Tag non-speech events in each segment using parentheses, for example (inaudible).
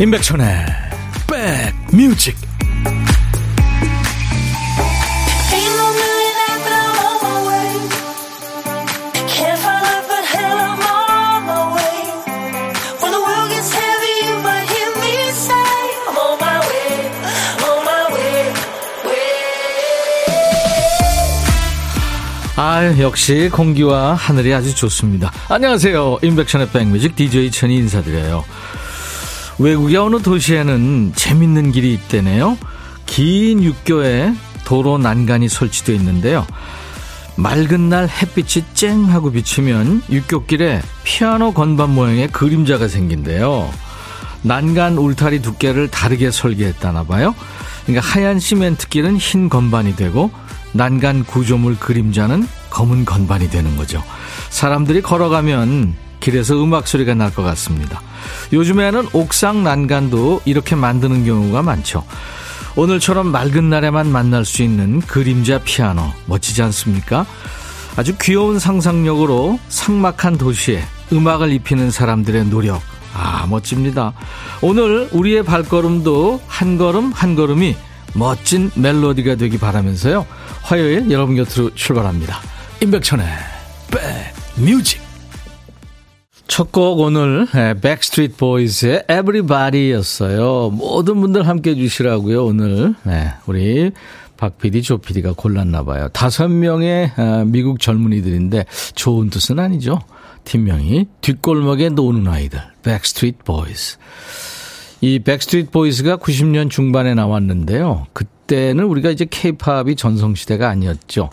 임백천의 백뮤직 아, 역시 공기와 하늘이 아주 좋습니다. 안녕하세요. 임백천의 백뮤직 DJ 천이 인사드려요. 외국의 어느 도시에는 재밌는 길이 있대네요. 긴 육교에 도로 난간이 설치되어 있는데요. 맑은 날 햇빛이 쨍 하고 비치면 육교길에 피아노 건반 모양의 그림자가 생긴대요. 난간 울타리 두께를 다르게 설계했다나 봐요. 그러니까 하얀 시멘트 길은 흰 건반이 되고 난간 구조물 그림자는 검은 건반이 되는 거죠. 사람들이 걸어가면 길에서 음악 소리가 날 것 같습니다. 요즘에는 옥상 난간도 이렇게 만드는 경우가 많죠. 오늘처럼 맑은 날에만 만날 수 있는 그림자 피아노 멋지지 않습니까? 아주 귀여운 상상력으로 삭막한 도시에 음악을 입히는 사람들의 노력 아 멋집니다. 오늘 우리의 발걸음도 한 걸음 한 걸음이 멋진 멜로디가 되기 바라면서요. 화요일 여러분 곁으로 출발합니다. 임백천의 백뮤직 첫 곡 오늘 백스트리트 보이즈의 Everybody였어요. 모든 분들 함께 해주시라고요. 오늘 네, 우리 박 PD, 조 PD가 골랐나 봐요. 다섯 명의 아, 미국 젊은이들인데 좋은 뜻은 아니죠. 팀명이 뒷골목에 노는 아이들 백스트리트 보이즈. 이 백스트리트 보이즈가 90년 중반에 나왔는데요. 그때는 우리가 이제 케이팝이 전성시대가 아니었죠.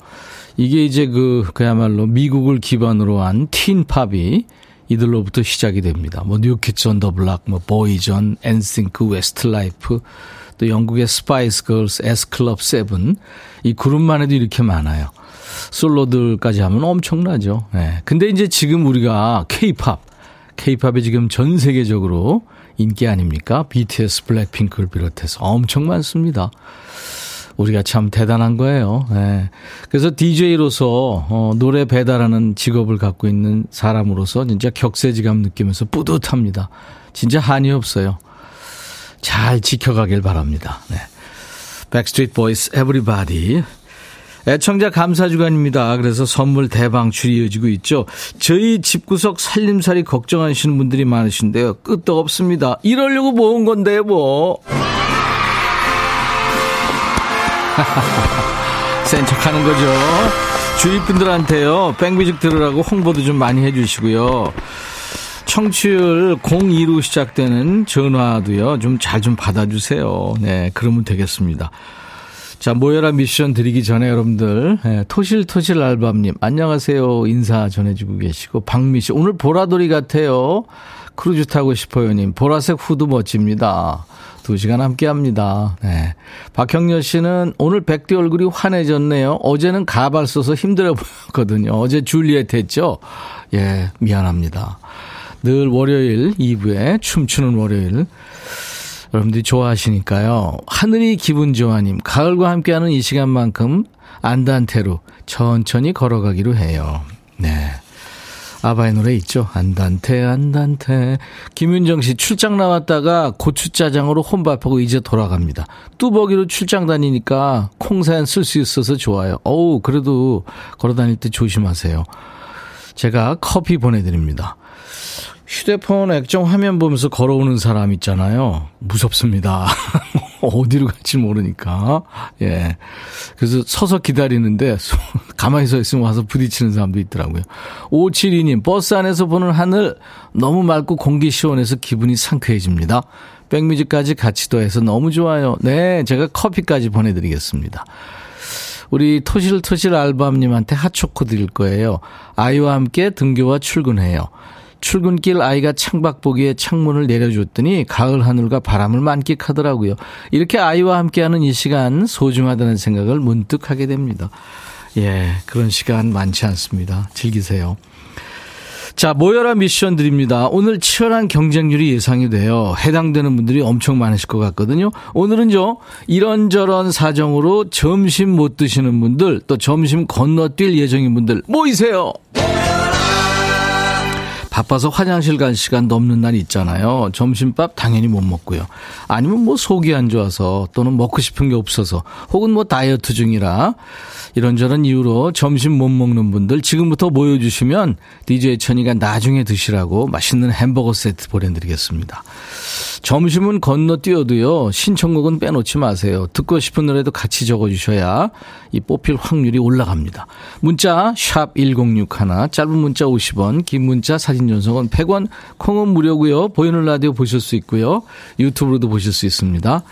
이게 이제 그 그야말로 미국을 기반으로 한 teen pop이 이들로부터 시작이 됩니다. 뭐 New Kids on the Block, 뭐 Boyzone, 엔싱크, 웨스트라이프, 또 영국의 스파이스 걸스, S Club 7 이 그룹만 해도 이렇게 많아요. 솔로들까지 하면 엄청나죠. 네. 근데 이제 지금 우리가 케이팝, 케이팝이 지금 전 세계적으로 인기 아닙니까? BTS, 블랙핑크를 비롯해서 엄청 많습니다. 우리가 참 대단한 거예요. 네. 그래서 DJ로서 어, 노래 배달하는 직업을 갖고 있는 사람으로서 진짜 격세지감 느끼면서 뿌듯합니다. 진짜 한이 없어요. 잘 지켜가길 바랍니다. 네. 백스트리트 보이스 Everybody 애청자 감사 주간입니다. 그래서 선물 대방출이 이어지고 있죠. 저희 집구석 살림살이 걱정하시는 분들이 많으신데요. 끝도 없습니다. 이러려고 모은 건데요, 뭐. (laughs) 센 척하는 거죠. 주위 분들한테요. 백뮤직 들으라고 홍보도 좀 많이 해주시고요. 청취율 02로 시작되는 전화도요. 좀 잘좀 좀 받아주세요. 네, 그러면 되겠습니다. 자, 모여라 미션 드리기 전에 여러분들, 네, 토실토실 알밤님, 안녕하세요. 인사 전해주고 계시고, 박미 씨, 오늘 보라돌이 같아요. 크루즈 타고 싶어요님, 보라색 후드 멋집니다. 두 시간 함께 합니다. 네. 박형렬 씨는 오늘 백대 얼굴이 환해졌네요. 어제는 가발 써서 힘들어 보였거든요. 어제 줄리엣 했죠? 예, 미안합니다. 늘 월요일 2부에 춤추는 월요일. 여러분들이 좋아하시니까요. 하늘이 기분 좋아님, 가을과 함께하는 이 시간만큼 안단테로 천천히 걸어가기로 해요. 네. 아바의 노래 있죠. 안단테, 안단테. 김윤정 씨 출장 나왔다가 고추짜장으로 혼밥하고 이제 돌아갑니다. 뚜벅이로 출장 다니니까 콩사연 쓸 수 있어서 좋아요. 어우, 그래도 걸어 다닐 때 조심하세요. 제가 커피 보내드립니다. 휴대폰 액정 화면 보면서 걸어오는 사람 있잖아요. 무섭습니다. (laughs) 어디로 갈지 모르니까. 예. 그래서 서서 기다리는데, (laughs) 가만히 서 있으면 와서 부딪히는 사람도 있더라고요. 572님, 버스 안에서 보는 하늘, 너무 맑고 공기 시원해서 기분이 상쾌해집니다. 백뮤직까지 같이 더해서 너무 좋아요. 네, 제가 커피까지 보내드리겠습니다. 우리 토실토실 알밤님한테 핫초코 드릴 거예요. 아이와 함께 등교와 출근해요. 출근길 아이가 창밖 보기에 창문을 내려줬더니 가을 하늘과 바람을 만끽하더라고요. 이렇게 아이와 함께하는 이 시간 소중하다는 생각을 문득 하게 됩니다. 예, 그런 시간 많지 않습니다. 즐기세요. 자, 모여라 미션 드립니다. 오늘 치열한 경쟁률이 예상이 돼요. 해당되는 분들이 엄청 많으실 것 같거든요. 오늘은요, 이런저런 사정으로 점심 못 드시는 분들, 또 점심 건너뛸 예정인 분들 모이세요! 바빠서 화장실 갈 시간 넘는 날 있잖아요. 점심밥 당연히 못 먹고요. 아니면 뭐 속이 안 좋아서 또는 먹고 싶은 게 없어서 혹은 뭐 다이어트 중이라 이런저런 이유로 점심 못 먹는 분들 지금부터 모여주시면 DJ 천이가 나중에 드시라고 맛있는 햄버거 세트 보내드리겠습니다. 점심은 건너뛰어도요. 신청곡은 빼놓지 마세요. 듣고 싶은 노래도 같이 적어주셔야 이 뽑힐 확률이 올라갑니다. 문자 샵 1061, 짧은 문자 50원, 긴 문자 사진 전송은 100원, 콩은 무료고요. 보이는 라디오 보실 수 있고요. 유튜브로도 보실 수 있습니다.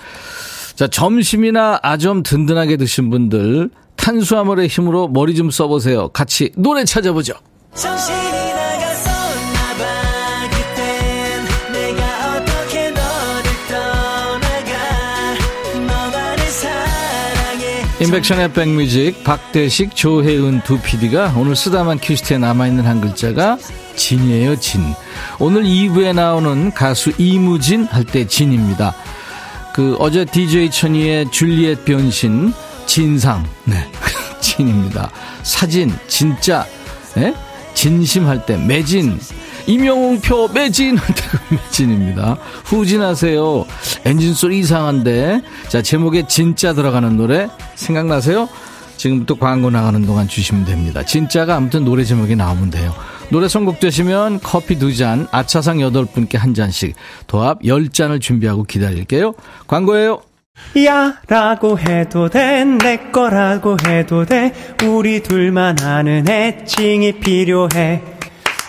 자, 점심이나 아점 든든하게 드신 분들 탄수화물의 힘으로 머리 좀 써보세요. 같이 노래 찾아보죠. 인백션의 백뮤직 박대식 조혜은 두 PD가 오늘 쓰다만 퀴즈트에 남아있는 한 글자가 진이에요 진. 오늘 2부에 나오는 가수 이무진 할 때 진입니다. 그 어제 DJ 천이의 줄리엣 변신 진상. 네 (laughs) 진입니다. 사진 진짜 네? 진심할 때 매진 임영웅표 매진 (laughs) 매진입니다. 후진하세요. 엔진 소리 이상한데 자 제목에 진짜 들어가는 노래 생각나세요? 지금부터 광고 나가는 동안 주시면 됩니다. 진짜가 아무튼 노래 제목이 나오면 돼요. 노래 선곡되시면 커피 두 잔, 아차상 여덟 분께 한 잔씩, 도합 열 잔을 준비하고 기다릴게요. 광고예요. 야 라고 해도 돼 내 거라고 해도 돼 우리 둘만 아는 애칭이 필요해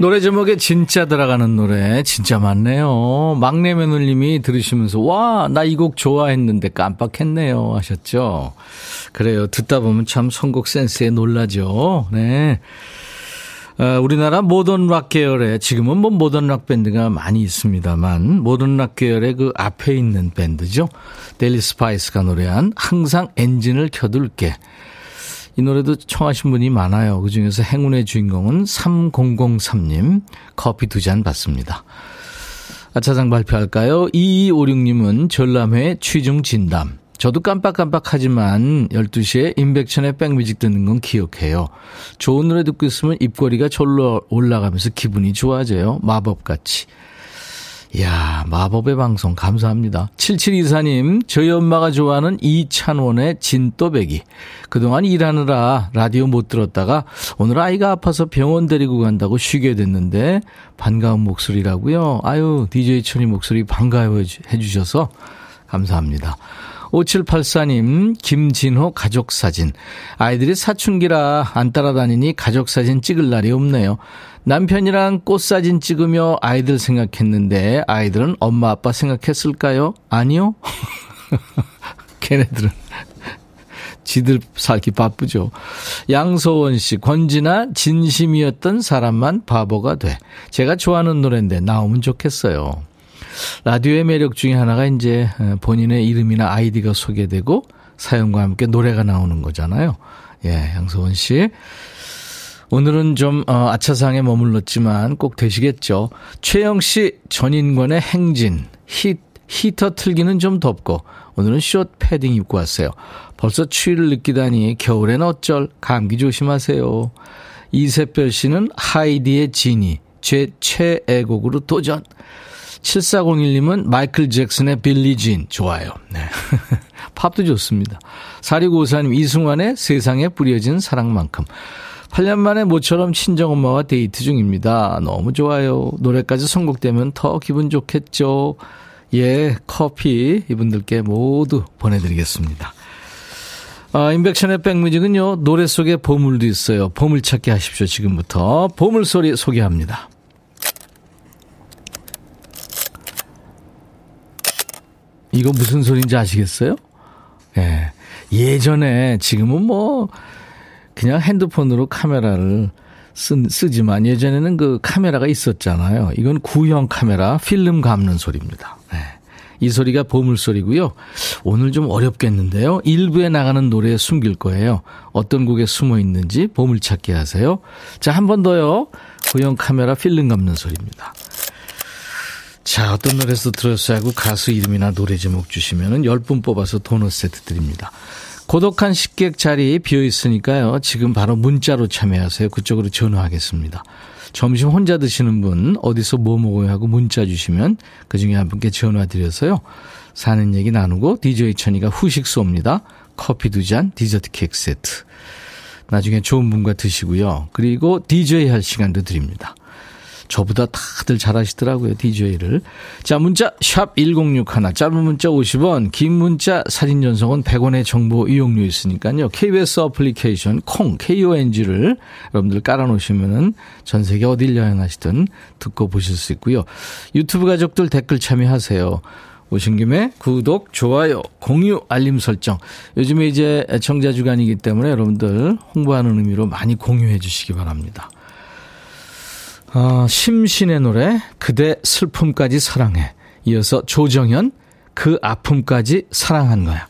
노래 제목에 진짜 들어가는 노래 진짜 많네요. 막내 며느님이 들으시면서 와, 나 이 곡 좋아했는데 깜빡했네요 하셨죠. 그래요. 듣다 보면 참 선곡 센스에 놀라죠. 네. 어, 우리나라 모던 락 계열에 지금은 뭐 모던 락 밴드가 많이 있습니다만 모던 락 계열의 그 앞에 있는 밴드죠. 델리 스파이스가 노래한 항상 엔진을 켜둘게. 이 노래도 청하신 분이 많아요. 그 중에서 행운의 주인공은 3003님 커피 두 잔 받습니다. 아차상 발표할까요? 2256님은 전람회 취중 진담. 저도 깜빡깜빡하지만 12시에 임백천의 백뮤직 듣는 건 기억해요. 좋은 노래 듣고 있으면 입꼬리가 절로 올라가면서 기분이 좋아져요. 마법같이. 이야, 마법의 방송 감사합니다. 7724님, 저희 엄마가 좋아하는 이찬원의 진또배기. 그동안 일하느라 라디오 못 들었다가 오늘 아이가 아파서 병원 데리고 간다고 쉬게 됐는데 반가운 목소리라고요. 아유, DJ 천이 목소리 반가워해 주셔서 감사합니다. 5784님, 김진호 가족사진. 아이들이 사춘기라 안 따라다니니 가족사진 찍을 날이 없네요. 남편이랑 꽃사진 찍으며 아이들 생각했는데 아이들은 엄마 아빠 생각했을까요? 아니요. (laughs) 걔네들은 지들 살기 바쁘죠. 양소원 씨, 권지나 진심이었던 사람만 바보가 돼. 제가 좋아하는 노래인데 나오면 좋겠어요. 라디오의 매력 중에 하나가 이제 본인의 이름이나 아이디가 소개되고 사연과 함께 노래가 나오는 거잖아요. 예, 양소원 씨. 오늘은 좀 어, 아차상에 머물렀지만 꼭 되시겠죠. 최영 씨 전인권의 행진 히, 히터 틀기는 좀 덥고 오늘은 숏 패딩 입고 왔어요. 벌써 추위를 느끼다니 겨울엔 어쩔 감기 조심하세요. 이세별 씨는 하이디의 지니 제 최애곡으로 도전. 7401님은 마이클 잭슨의 빌리진 좋아요. 네. (laughs) 팝도 좋습니다. 4654님 이승환의 세상에 뿌려진 사랑만큼 8년 만에 모처럼 친정엄마와 데이트 중입니다. 너무 좋아요. 노래까지 선곡되면 더 기분 좋겠죠. 예, 커피 이분들께 모두 보내드리겠습니다. 아, 인백션의 백뮤직은요, 노래 속에 보물도 있어요. 보물 찾기 하십시오, 지금부터. 보물소리 소개합니다. 이거 무슨 소리인지 아시겠어요? 예. 예전에, 지금은 뭐, 그냥 핸드폰으로 카메라를 쓰, 쓰지만 예전에는 그 카메라가 있었잖아요. 이건 구형 카메라 필름 감는 소리입니다. 네. 이 소리가 보물소리고요. 오늘 좀 어렵겠는데요. 일부에 나가는 노래에 숨길 거예요. 어떤 곡에 숨어 있는지 보물찾기 하세요. 자, 한 번 더요. 고형 카메라 필름 감는 소리입니다. 자, 어떤 노래에서 들었어야 하고 가수 이름이나 노래 제목 주시면은 10분 뽑아서 도넛 세트 드립니다. 고독한 식객 자리 비어 있으니까요. 지금 바로 문자로 참여하세요. 그쪽으로 전화하겠습니다. 점심 혼자 드시는 분 어디서 뭐 먹어야 하고 문자 주시면 그중에 한 분께 전화 드려서요. 사는 얘기 나누고 DJ 천이가 후식 쏩니다. 커피 두 잔, 디저트 케이크 세트. 나중에 좋은 분과 드시고요. 그리고 DJ 할 시간도 드립니다. 저보다 다들 잘하시더라고요, DJ를. 자, 문자, 샵 1061, 짧은 문자 50원, 긴 문자, 사진 전송은 100원의 정보 이용료 있으니까요. KBS 어플리케이션, 콩, KONG를 여러분들 깔아놓으시면 은 전 세계 어딜 여행하시든 듣고 보실 수 있고요. 유튜브 가족들 댓글 참여하세요. 오신 김에 구독, 좋아요, 공유, 알림 설정. 요즘에 이제 청자 주간이기 때문에 여러분들 홍보하는 의미로 많이 공유해 주시기 바랍니다. 어, 심신의 노래 그대 슬픔까지 사랑해. 이어서 조정현 그 아픔까지 사랑한 거야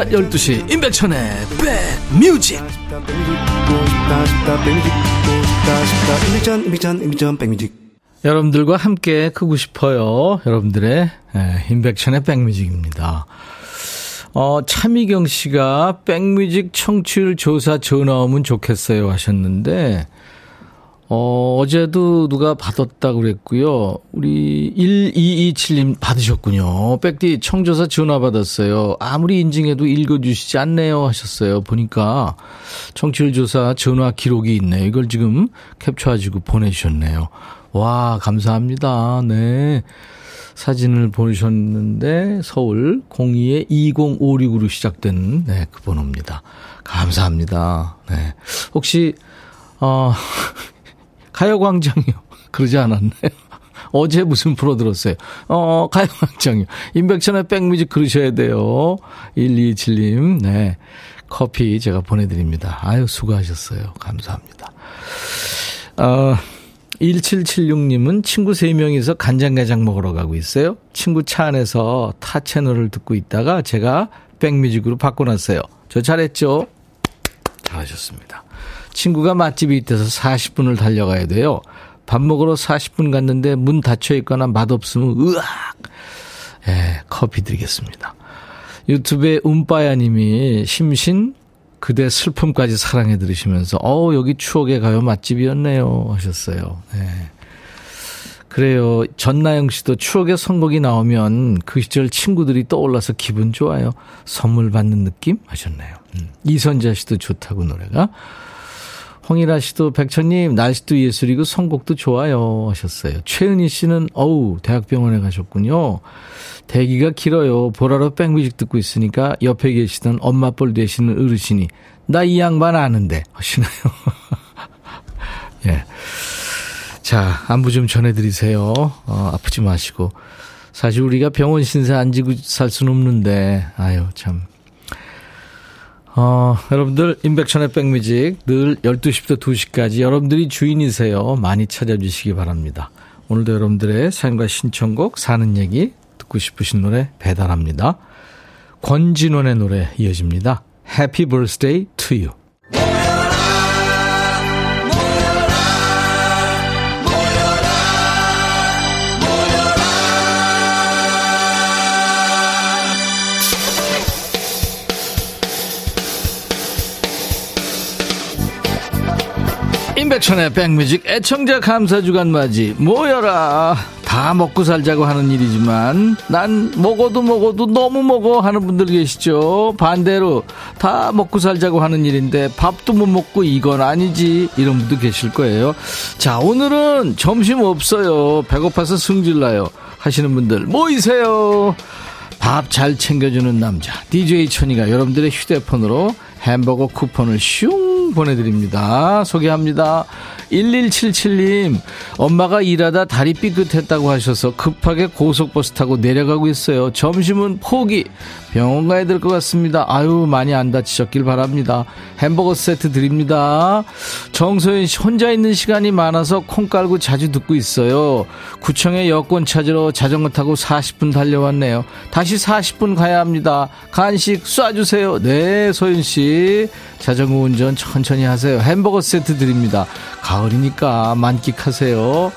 낮 12시 임백천의 백뮤직. 여러분들과 함께 크고 싶어요. 여러분들의 임백천의 백뮤직입니다. 어, 차미경 씨가 백뮤직 청취율 조사 전화 오면 좋겠어요 하셨는데 어, 어제도 누가 받았다고 그랬고요. 우리 1227님 받으셨군요. 백디 청조사 전화 받았어요. 아무리 인증해도 읽어주시지 않네요 하셨어요. 보니까 청취율 조사 전화 기록이 있네요. 이걸 지금 캡처하시고 보내주셨네요. 와, 감사합니다. 네. 사진을 보내셨는데 서울 02에 2056으로 시작된 네, 그 번호입니다. 감사합니다. 네. 혹시 어 (laughs) 가요광장이요. (laughs) 그러지 않았나요? (laughs) 어제 무슨 프로 들었어요? 어, 가요광장이요. 임백천의 백뮤직 그러셔야 돼요. 127님, 네. 커피 제가 보내드립니다. 아유, 수고하셨어요. 감사합니다. 어, 1776님은 친구 3명이서 간장게장 먹으러 가고 있어요. 친구 차 안에서 타 채널을 듣고 있다가 제가 백뮤직으로 바꿔놨어요. 저 잘했죠? 잘하셨습니다. 친구가 맛집이 있대서 40분을 달려가야 돼요. 밥 먹으러 40분 갔는데 문 닫혀 있거나 맛없으면 으악! 예, 커피 드리겠습니다. 유튜브에 움빠야 님이 심신 그대 슬픔까지 사랑해 들으시면서 어 여기 추억의 가요 맛집이었네요 하셨어요. 네. 그래요. 전나영 씨도 추억의 선곡이 나오면 그 시절 친구들이 떠올라서 기분 좋아요. 선물 받는 느낌 하셨네요. 음. 이선자 씨도 좋다고 노래가. 홍일아 씨도 백천님 날씨도 예술이고 선곡도 좋아요 하셨어요. 최은희 씨는 어우 대학병원에 가셨군요. 대기가 길어요. 보라로 백뮤직 듣고 있으니까 옆에 계시던 엄마뻘 되시는 어르신이 나 이 양반 아는데 하시나요? (laughs) 예. 자 안부 좀 전해드리세요. 어, 아프지 마시고 사실 우리가 병원 신세 안 지고 살 수는 없는데 아유 참 어, 여러분들, 인백천의 백뮤직 늘 12시부터 2시까지 여러분들이 주인이세요. 많이 찾아주시기 바랍니다. 오늘도 여러분들의 사연과 신청곡, 사는 얘기, 듣고 싶으신 노래 배달합니다. 권진원의 노래 이어집니다. Happy Birthday to You. 임백천의 백뮤직 애청자 감사 주간 맞이 모여라. 다 먹고 살자고 하는 일이지만 난 먹어도 먹어도 너무 먹어 하는 분들 계시죠? 반대로 다 먹고 살자고 하는 일인데 밥도 못 먹고 이건 아니지 이런 분도 계실 거예요. 자 오늘은 점심 없어요. 배고파서 승질나요. 하시는 분들 모이세요. 밥 잘 챙겨주는 남자 DJ 천이가 여러분들의 휴대폰으로 햄버거 쿠폰을 슝 보내드립니다. 소개합니다. 1177님, 엄마가 일하다 다리 삐끗했다고 하셔서 급하게 고속버스 타고 내려가고 있어요. 점심은 포기. 병원 가야 될 것 같습니다. 아유, 많이 안 다치셨길 바랍니다. 햄버거 세트 드립니다. 정소연 씨 혼자 있는 시간이 많아서 콩 깔고 자주 듣고 있어요. 구청에 여권 찾으러 자전거 타고 40분 달려왔네요. 다시 40분 가야 합니다. 간식 쏴주세요. 네, 소연 씨. 자전거 운전 천천히 하세요. 햄버거 세트 드립니다. 가 을이니까 만끽하세요.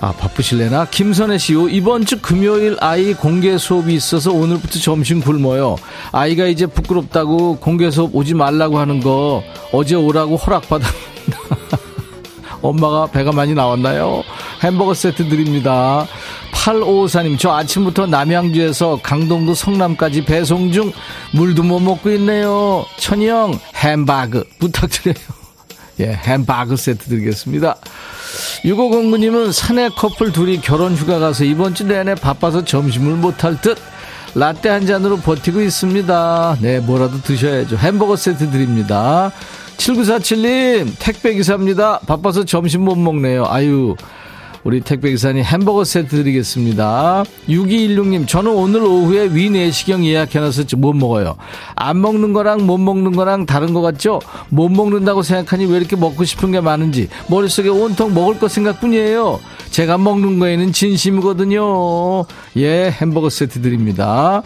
아, 바쁘실래나? 김선혜 씨, 이번 주 금요일 아이 공개 수업이 있어서 오늘부터 점심 굶어요. 아이가 이제 부끄럽다고 공개 수업 오지 말라고 하는 거 어제 오라고 허락받았습니다. (laughs) 엄마가 배가 많이 나왔나요? 햄버거 세트 드립니다. 8554님, 저 아침부터 남양주에서 강동도 성남까지 배송 중 물도 못 먹고 있네요. 천희형, 햄버거 부탁드려요. 예, 햄버거 세트 드리겠습니다. 6509님은 사내 커플 둘이 결혼 휴가 가서 이번 주 내내 바빠서 점심을 못할 듯 라떼 한 잔으로 버티고 있습니다. 네, 뭐라도 드셔야죠. 햄버거 세트 드립니다. 7947님, 택배기사입니다. 바빠서 점심 못 먹네요. 아유, 우리 택배기사님 햄버거 세트 드리겠습니다. 6216님, 저는 오늘 오후에 위 내시경 예약해놔서 못 먹어요. 안 먹는 거랑 못 먹는 거랑 다른 것 같죠? 못 먹는다고 생각하니 왜 이렇게 먹고 싶은 게 많은지 머릿속에 온통 먹을 것 생각뿐이에요. 제가 먹는 거에는 진심이거든요. 예, 햄버거 세트 드립니다.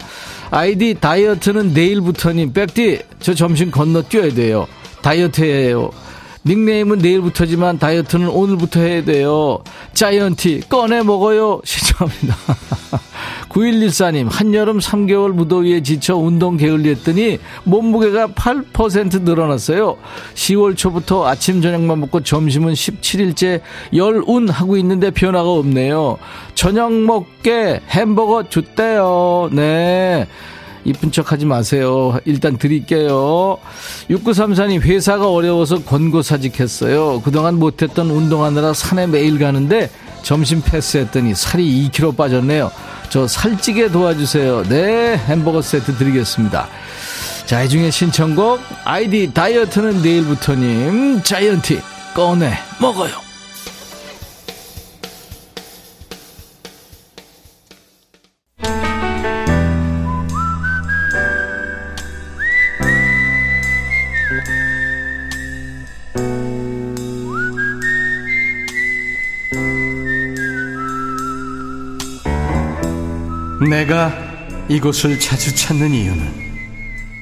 아이디 다이어트는 내일부터님, 백디, 저 점심 건너 뛰어야 돼요. 다이어트예요. 닉네임은 내일부터지만 다이어트는 오늘부터 해야 돼요. 자이언티 꺼내 먹어요. (laughs) 신청합니다. (laughs) 9114님 한여름 3개월 무더위에 지쳐 운동 게을리했더니 몸무게가 8% 늘어났어요. 10월 초부터 아침 저녁만 먹고 점심은 17일째 열운 하고 있는데 변화가 없네요. 저녁 먹게 햄버거 줬대요. 네. 이쁜 척 하지 마세요. 일단 드릴게요. 6934님, 회사가 어려워서 권고사직했어요. 그동안 못했던 운동하느라 산에 매일 가는데 점심 패스했더니 살이 2kg 빠졌네요. 저 살찌게 도와주세요. 네, 햄버거 세트 드리겠습니다. 자, 이 중에 신청곡, 아이디 다이어트는 내일부터님, 자이언티, 꺼내, 먹어요. 내가 이곳을 자주 찾는 이유는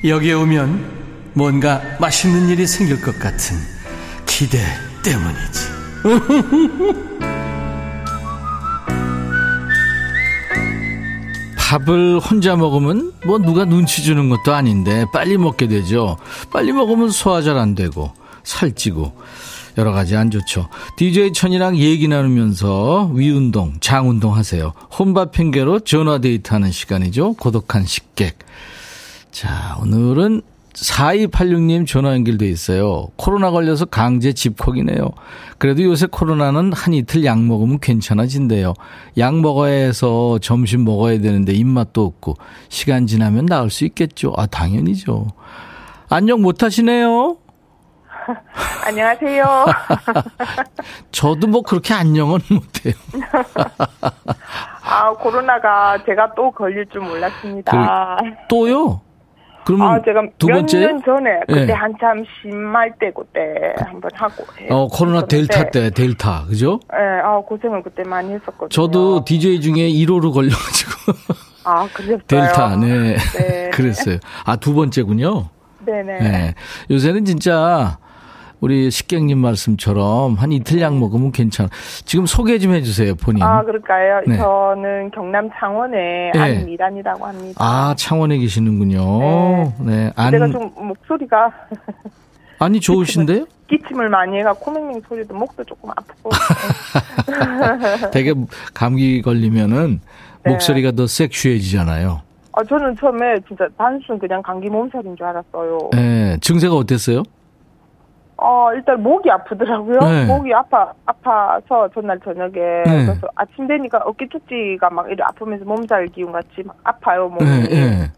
여기에 오면 뭔가 맛있는 일이 생길 것 같은 기대 때문이지. (laughs) 밥을 혼자 먹으면 뭐 누가 눈치 주는 것도 아닌데 빨리 먹게 되죠. 빨리 먹으면 소화 잘 안 되고 살찌고 여러 가지 안 좋죠. DJ 천이랑 얘기 나누면서 위운동, 장운동 하세요. 혼밥 핑계로 전화 데이트 하는 시간이죠. 고독한 식객. 자, 오늘은 4286님 전화 연결돼 있어요. 코로나 걸려서 강제 집콕이네요. 그래도 요새 코로나는 한 이틀 약 먹으면 괜찮아진대요. 약 먹어야 해서 점심 먹어야 되는데 입맛도 없고 시간 지나면 나을 수 있겠죠. 아, 당연히죠. 안녕 못 하시네요. (laughs) 안녕하세요. (laughs) 저도 뭐 그렇게 안녕은 못해요. (laughs) 아, 코로나가 제가 또 걸릴 줄 몰랐습니다. 그, 또요? 그러면 아, 제가 두 번째? 몇 년 전에 그때 네. 한참 심할 때 그때 한번 하고. 어, 코로나 델타 때, 델타, 그죠? 네, 아, 고생을 그때 많이 했었거든요. 저도 DJ 중에 1호로 걸려가지고. 아, 그랬어요. 델타, 네. 네. 그랬어요. 아, 두 번째군요. 네네. 네. 요새는 진짜 우리 식객님 말씀처럼 한 이틀 약 먹으면 괜찮아. 지금 소개 좀 해주세요, 본인. 아, 그럴까요? 네. 저는 경남 창원의 네. 안미란이라고 합니다. 아, 창원에 계시는군요. 네. 안, 제가 좀 목소리가 (laughs) 아니, 좋으신데요? 기침을 많이 해가 코맹맹 소리도 목도 조금 아프고. (laughs) 되게 감기 걸리면은 네. 목소리가 더 섹슈해지잖아요. 아, 저는 처음에 진짜 단순 그냥 감기 몸살인 줄 알았어요. 네. 증세가 어땠어요? 어, 일단 목이 아프더라고요. 네. 목이 아파, 아파서 전날 저녁에. 그래서 아침 되니까 어깨 쪽지가 막 이렇게 아프면서 몸살 기운 같이 막 아파요, 몸이. 예, 예.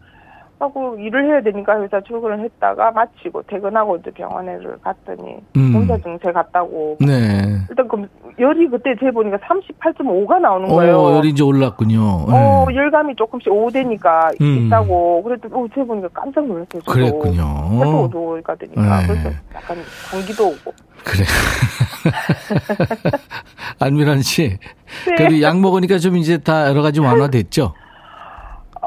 하고 일을 해야 되니까 회사 출근을 했다가 마치고 퇴근하고 이제 병원에를 갔더니 음. 몸살 증세 같다고. 네. 일단 그 열이 그때 재보니까 38.5가 나오는 거예요. 어, 열이 이제 올랐군요. 어, 예. 열감이 조금씩 오되니까 음. 있다고. 그래도 어, 재보니까 깜짝 놀랐어요. 저도. 그랬군요. 해도 오도가 되니까. 네. 그래서 약간 감기도 오고. 그래. (laughs) 안미란 씨. 네. 그래도 약 먹으니까 좀 이제 다 여러 가지 완화됐죠? (laughs)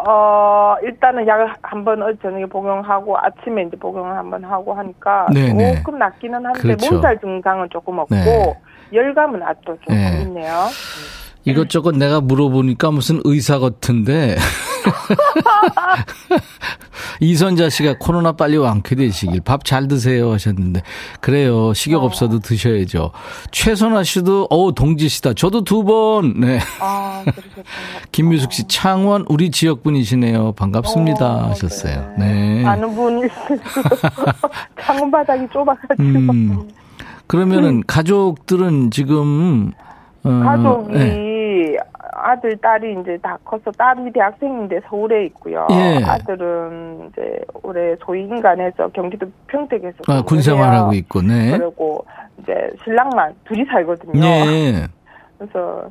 어, 일단은 약을 한번 어제 저녁에 복용하고 아침에 이제 복용을 한번 하고 하니까 네네. 조금 낫기는 한데 그렇죠. 몸살 증상은 조금 없고 네. 열감은 아직도 조금 네. 있네요. 이것저것 내가 물어보니까 무슨 의사 같은데. (laughs) 이선자 씨가 코로나 빨리 완쾌되시길 밥 잘 드세요 하셨는데 그래요 식욕 없어도 드셔야죠 최선아 씨도 어우 동지 씨다 저도 두 번 네. 아. (laughs) 김미숙 씨 창원 우리 지역 분이시네요 반갑습니다 어, 하셨어요 네. 네 아는 분이 (laughs) 창문 바닥이 좁아가지고 음. 그러면은 가족들은 지금 어, 가족이 네. 아들 딸이 이제 다 커서 딸이 대학생인데 서울에 있고요. 예. 아들은 이제 올해 소위인간에서 경기도 평택에서 아, 군 생활하고 있고 네. 그리고 이제 신랑만 둘이 살거든요. 네. 그래서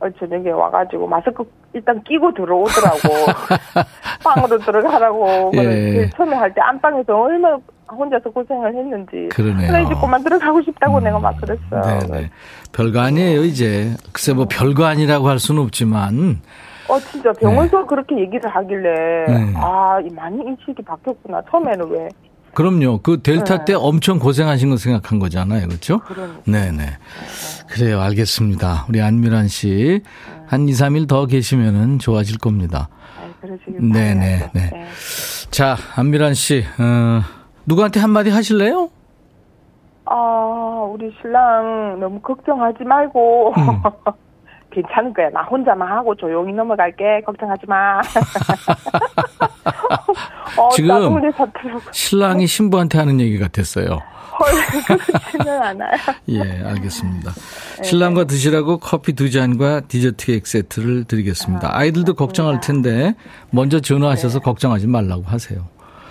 어, 저녁에 와가지고 마스크 일단 끼고 들어오더라고. (laughs) 방으로 들어가라고. 예. 처음에 할 때 안방에서 얼마나 혼자서 고생을 했는지. 그러네요. 그래 이제 그만 들어 가고 싶다고 내가 막 그랬어요. 네네. 별거 아니에요, 이제. 글쎄, 뭐, 별거 아니라고 할 수는 없지만, 어 진짜 병원서 그렇게 얘기를 하길래 네. 아이 많이 인식이 바뀌었구나. 처음에는 왜 그럼요. 그 델타 네. 때 엄청 고생하신 거 생각한 거잖아요. 그렇죠? 네네. 그래요. 알겠습니다. 우리 안미란 씨. 한 2, 3일 더 계시면은 좋아질 겁니다. 아이, 그러시길 네네, 바라요. 네. 자, 안미란 씨, 어, 누구한테 한마디 하실래요? 아 우리 신랑 너무 걱정하지 말고 음. (laughs) 괜찮을 거야. 나 혼자만 하고 조용히 넘어갈게. 걱정하지 마. (laughs) 어, 지금. 신랑이 신부한테 하는 얘기 같았어요. (laughs) 헐, 그렇지는 않아요. 예, 알겠습니다. 신랑과 드시라고 커피 두 잔과 디저트 케이크 세트를 드리겠습니다. 아이들도 걱정할 텐데 먼저 전화하셔서 걱정하지 말라고 하세요.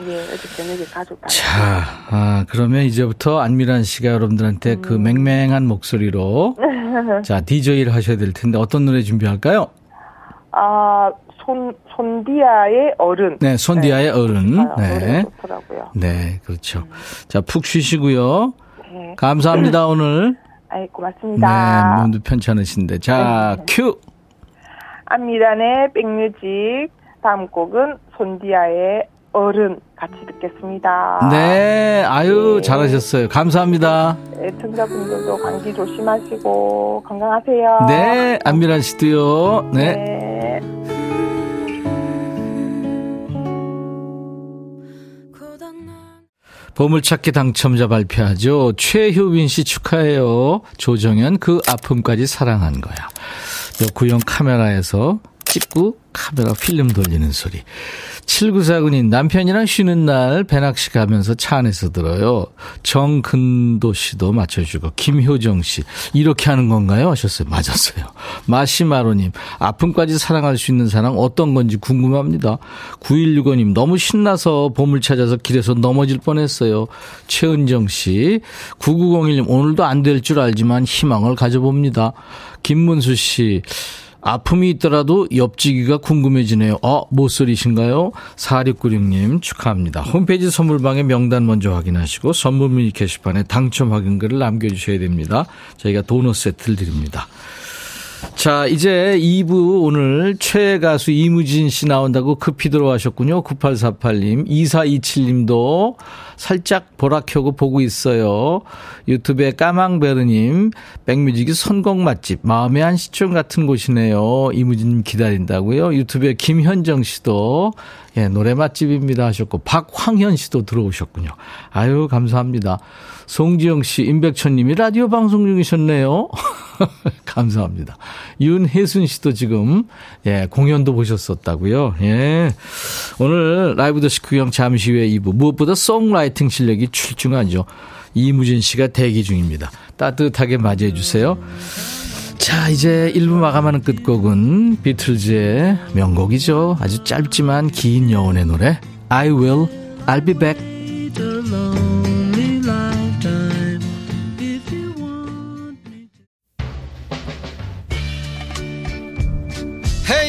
예, 어제 저녁에 가족 다. 자, 아, 그러면 이제부터 안미란 씨가 여러분들한테 그 맹맹한 목소리로 (laughs) 자, DJ를 하셔야 될 텐데 어떤 노래 준비할까요? 아, 손, 손디아의 어른. 네, 손디아의 어른. 아, 네. 좋더라고요. 네, 그렇죠. 자, 푹 쉬시고요. 네. 감사합니다, (laughs) 오늘. 아이, 네, 고맙습니다. 몸도 편찮으신데. 자, 큐! 안미란의 백뮤직. 다음 곡은 손디아의 어른 같이 듣겠습니다. 네, 아유, 네. 잘하셨어요. 감사합니다. 애청자분들도 감기 조심하시고 건강하세요. 네, 안미란 씨도요. 네. 네. 보물찾기 당첨자 발표하죠. 최효빈 씨 축하해요. 조정현 그 아픔까지 사랑한 거야. 요 구형 카메라에서 찍고 카메라 필름 돌리는 소리. 7949님 남편이랑 쉬는 날 배낚시 가면서 차 안에서 들어요. 정근도 씨도 맞춰주고 김효정 씨 이렇게 하는 건가요? 하셨어요. 맞았어요. 마시마로님 아픔까지 사랑할 수 있는 사랑 어떤 건지 궁금합니다. 9165님 너무 신나서 보물 찾아서 길에서 넘어질 뻔했어요. 최은정 씨 9901님 오늘도 안 될 줄 알지만 희망을 가져봅니다. 김문수 씨 아픔이 있더라도 옆지기가 궁금해지네요. 어, 모쏠이신가요? 4696님 축하합니다. 홈페이지 선물방에 명단 먼저 확인하시고 선물 문의 게시판에 당첨 확인글을 남겨주셔야 됩니다. 저희가 도넛 세트를 드립니다. 자, 이제 2부 오늘 최애 가수 이무진 씨 나온다고 급히 들어와셨군요. 9848님, 2427님도 살짝 보라 켜고 보고 있어요. 유튜브에 까망베르님, 백뮤직이 선곡 맛집, 마음의 한 시점 같은 곳이네요. 이무진님 기다린다고요. 유튜브에 김현정 씨도, 예, 노래 맛집입니다 하셨고, 박황현 씨도 들어오셨군요. 아유, 감사합니다. 송지영 씨, 임백천 님이 라디오 방송 중이셨네요. (laughs) 감사합니다. 윤혜순 씨도 지금, 예, 공연도 보셨었다고요. 예. 오늘 라이브 더시 구경 잠시 후에 2부. 무엇보다 송라이팅 실력이 출중하죠. 이무진 씨가 대기 중입니다. 따뜻하게 맞이해 주세요. 자, 이제 1부 마감하는 끝곡은 비틀즈의 명곡이죠. 아주 짧지만 긴 여운의 노래. I will, I'll be back.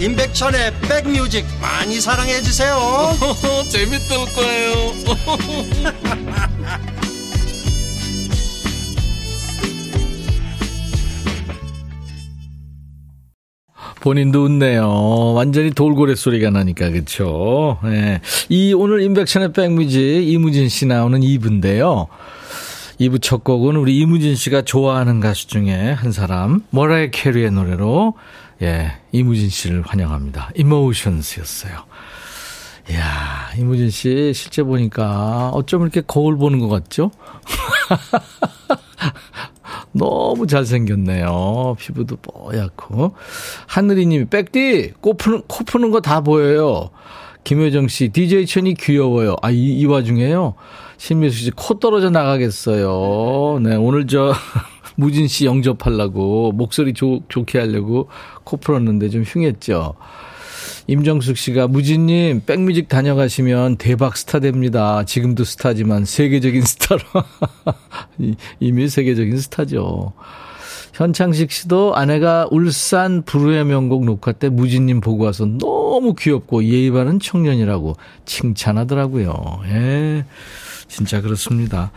임백천의 백뮤직 많이 사랑해 주세요 (laughs) 재밌을 거예요 (laughs) 본인도 웃네요. 완전히 돌고래 소리가 나니까, 그쵸? 예. 이, 오늘 인백션의 백뮤직 이무진 씨 나오는 2부인데요. 2부 첫 곡은 우리 이무진 씨가 좋아하는 가수 중에 한 사람, 머라이 캐리의 노래로, 예, 이무진 씨를 환영합니다. 이모션스였어요. 이야, 이무진 씨 실제 보니까 어쩜 이렇게 거울 보는 것 같죠? (laughs) 너무 잘생겼네요. 피부도 뽀얗고. 하늘이님, 백디, 코 푸는, 코 푸는 거 다 보여요. 김효정 씨, DJ 천이 귀여워요. 아, 이, 이 와중에요. 신미수 씨, 코 떨어져 나가겠어요. 네, 오늘 저, (laughs) 무진 씨 영접하려고, 목소리 좋, 좋게 하려고 코 풀었는데 좀 흉했죠. 임정숙 씨가 무진님 백뮤직 다녀가시면 대박 스타 됩니다. 지금도 스타지만 세계적인 스타로 (laughs) 이미 세계적인 스타죠. 현창식 씨도 아내가 울산 불후의 명곡 녹화 때 무진님 보고 와서 너무 귀엽고 예의 바른 청년이라고 칭찬하더라고요. 예. 진짜 그렇습니다.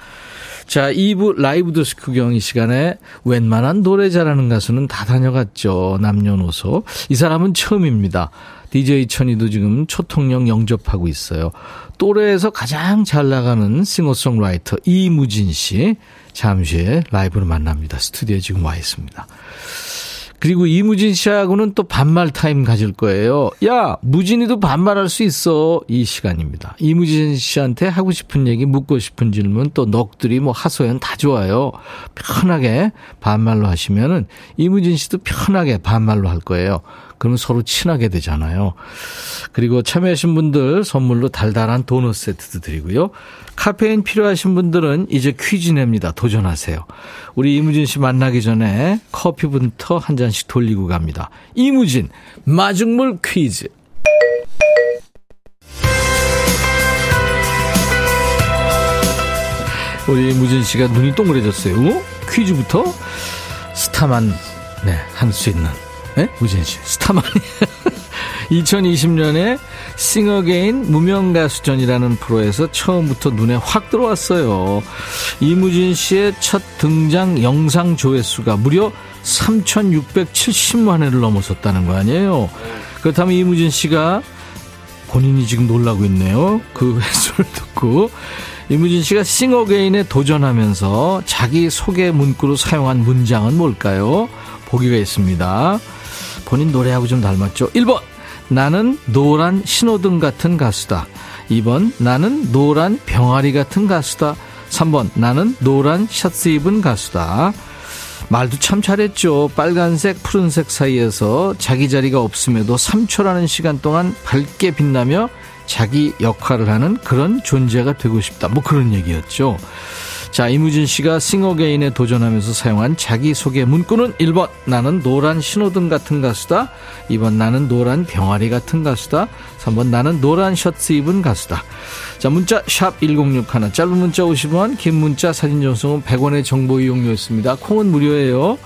자, 2부 라이브도 식후경 이 시간에 웬만한 노래 잘하는 가수는 다 다녀갔죠. 남녀노소. 이 사람은 처음입니다. DJ 천이도 지금 초통령 영접하고 있어요. 또래에서 가장 잘 나가는 싱어송라이터 이무진 씨. 잠시 후에 라이브로 만납니다. 스튜디오에 지금 와 있습니다. 그리고 이무진 씨하고는 또 반말 타임 가질 거예요. 야, 무진이도 반말할 수 있어. 이 시간입니다. 이무진 씨한테 하고 싶은 얘기, 묻고 싶은 질문, 또 넋두리 뭐 하소연 다 좋아요. 편하게 반말로 하시면은 이무진 씨도 편하게 반말로 할 거예요. 그러면 서로 친하게 되잖아요. 그리고 참여하신 분들 선물로 달달한 도넛 세트도 드리고요. 카페인 필요하신 분들은 이제 퀴즈 냅니다. 도전하세요. 우리 이무진 씨 만나기 전에 커피부터 한 잔씩 돌리고 갑니다. 이무진 마중물 퀴즈. 우리 이무진 씨가 눈이 동그래졌어요. 어? 퀴즈부터 스타만 네, 할 수 있는 네? 무진 씨 스타만이 (laughs) 2020년에 싱어게인 무명가수전이라는 프로에서 처음부터 눈에 확 들어왔어요. 이무진 씨의 첫 등장 영상 조회수가 무려 3,670만 회를 넘어섰다는 거 아니에요. 그렇다면 이무진 씨가 본인이 지금 놀라고 있네요. 그 (laughs) 횟수를 듣고. 이무진 씨가 싱어게인에 도전하면서 자기 소개 문구로 사용한 문장은 뭘까요? 보기가 있습니다. 본인 노래하고 좀 닮았죠. 1번. 나는 노란 신호등 같은 가수다. 2번. 나는 노란 병아리 같은 가수다. 3번. 나는 노란 셔츠 입은 가수다. 말도 참 잘했죠. 빨간색, 푸른색 사이에서 자기 자리가 없음에도 3초라는 시간 동안 밝게 빛나며 자기 역할을 하는 그런 존재가 되고 싶다. 뭐 그런 얘기였죠. 자, 이무진 씨가 싱어게인에 도전하면서 사용한 자기소개 문구는 1번, 나는 노란 신호등 같은 가수다. 2번, 나는 노란 병아리 같은 가수다. 3번, 나는 노란 셔츠 입은 가수다. 자, 문자, 샵 1061, 짧은 문자 50원, 긴 문자, 사진 전송은 100원의 정보 이용료였습니다. 콩은 무료예요.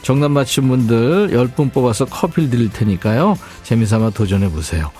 정답 맞힌 분들 10분 뽑아서 커피를 드릴 테니까요. 재미삼아 도전해 보세요.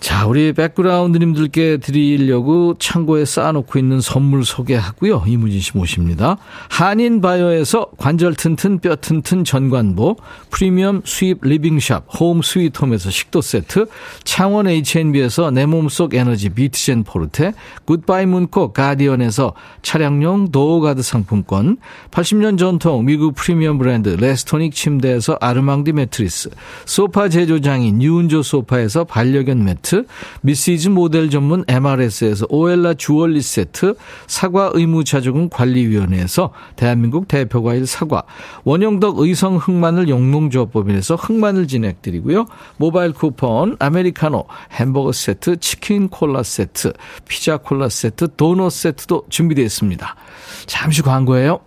자, 자, 우리 background님들께 드리려고 창고에 쌓아놓고 있는 선물 소개하고요. 이무진 씨 모십니다. 한인바이오에서 관절 튼튼 뼈 튼튼 전관보, 프리미엄 수입 리빙샵 홈 스위트홈에서 식도 세트, 창원 H&B에서 내 몸속 에너지 비트젠 포르테, 굿바이 문코 가디언에서 차량용 door guard 상품권, 80년 전통 미국 프리미엄 브랜드 레스토닉 침대에서 아르망디 매트리스, 소파 제조장인 뉴운조 소파에서 반려견 매트, 세트, 미시즈 모델 전문 MRS에서 오엘라 주얼리 세트, 사과 의무자조금 관리위원회에서 대한민국 대표과일 사과, 원형덕 의성 흑마늘 영농조합법인에서 흑마늘 진행드리고요. 모바일 쿠폰, 아메리카노, 햄버거 세트, 치킨 콜라 세트, 피자 콜라 세트, 도넛 세트도 준비되어 있습니다. 잠시 광고예요.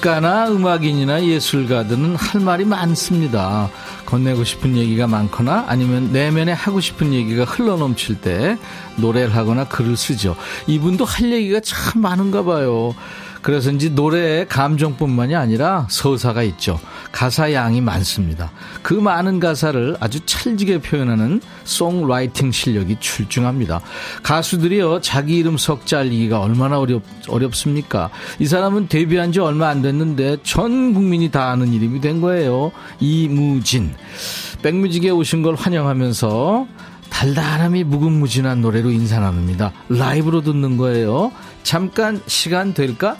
작가나 음악인이나 예술가들은 할 말이 많습니다. 건네고 싶은 얘기가 많거나 아니면 내면에 하고 싶은 얘기가 흘러넘칠 때 노래를 하거나 글을 쓰죠. 이분도 할 얘기가 참 많은가 봐요. 그래서인지 노래에 감정뿐만이 아니라 서사가 있죠. 가사 양이 많습니다. 그 많은 가사를 아주 찰지게 표현하는 songwriting 실력이 출중합니다. 가수들이요, 자기 이름 석자 알리기가 얼마나 어렵, 어렵습니까? 이 사람은 데뷔한 지 얼마 안 됐는데 전 국민이 다 아는 이름이 된 거예요. 이무진. 백뮤직에 오신 걸 환영하면서 달달함이 무궁무진한 노래로 인사 나눕니다. 라이브로 듣는 거예요. 잠깐 시간 될까?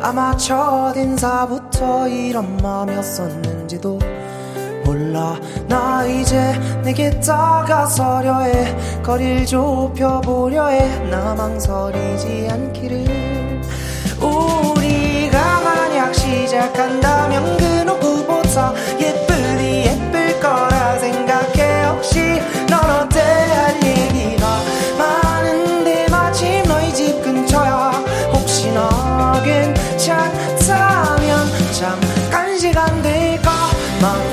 아마 첫 인사부터 이런 마음이었었는지도 몰라. 나 이제 내게 다가서려 해. 거리를 좁혀보려 해 나 망설이지 않기를. 우리가 만약 시작한다면 그 누구보다 예쁘리 예쁠 거라 생각해. 혹시 넌 어때? 할 얘기 될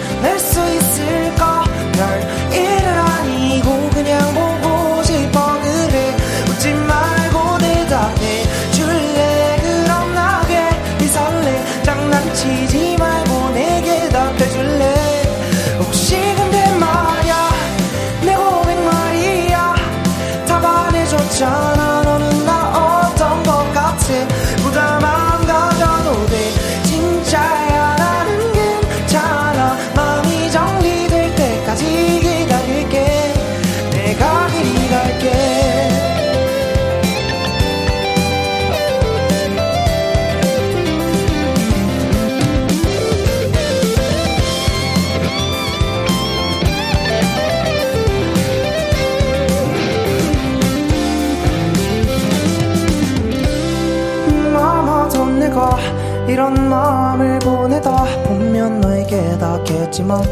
닿겠지만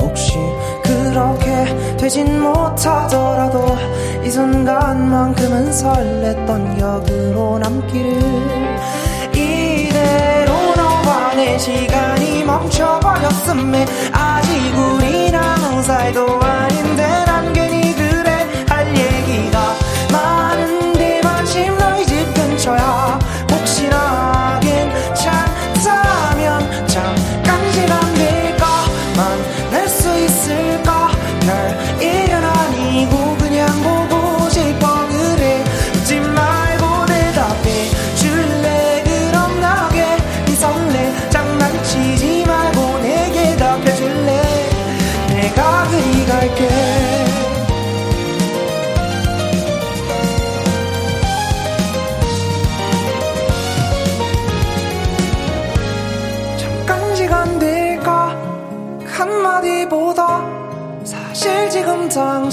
혹시 그렇게 되진 못하더라도 이 순간만큼은 설렜던 기억으로 남기를 이대로 너와 내 시간이 멈춰버렸음에 아직 우린 아무 사이도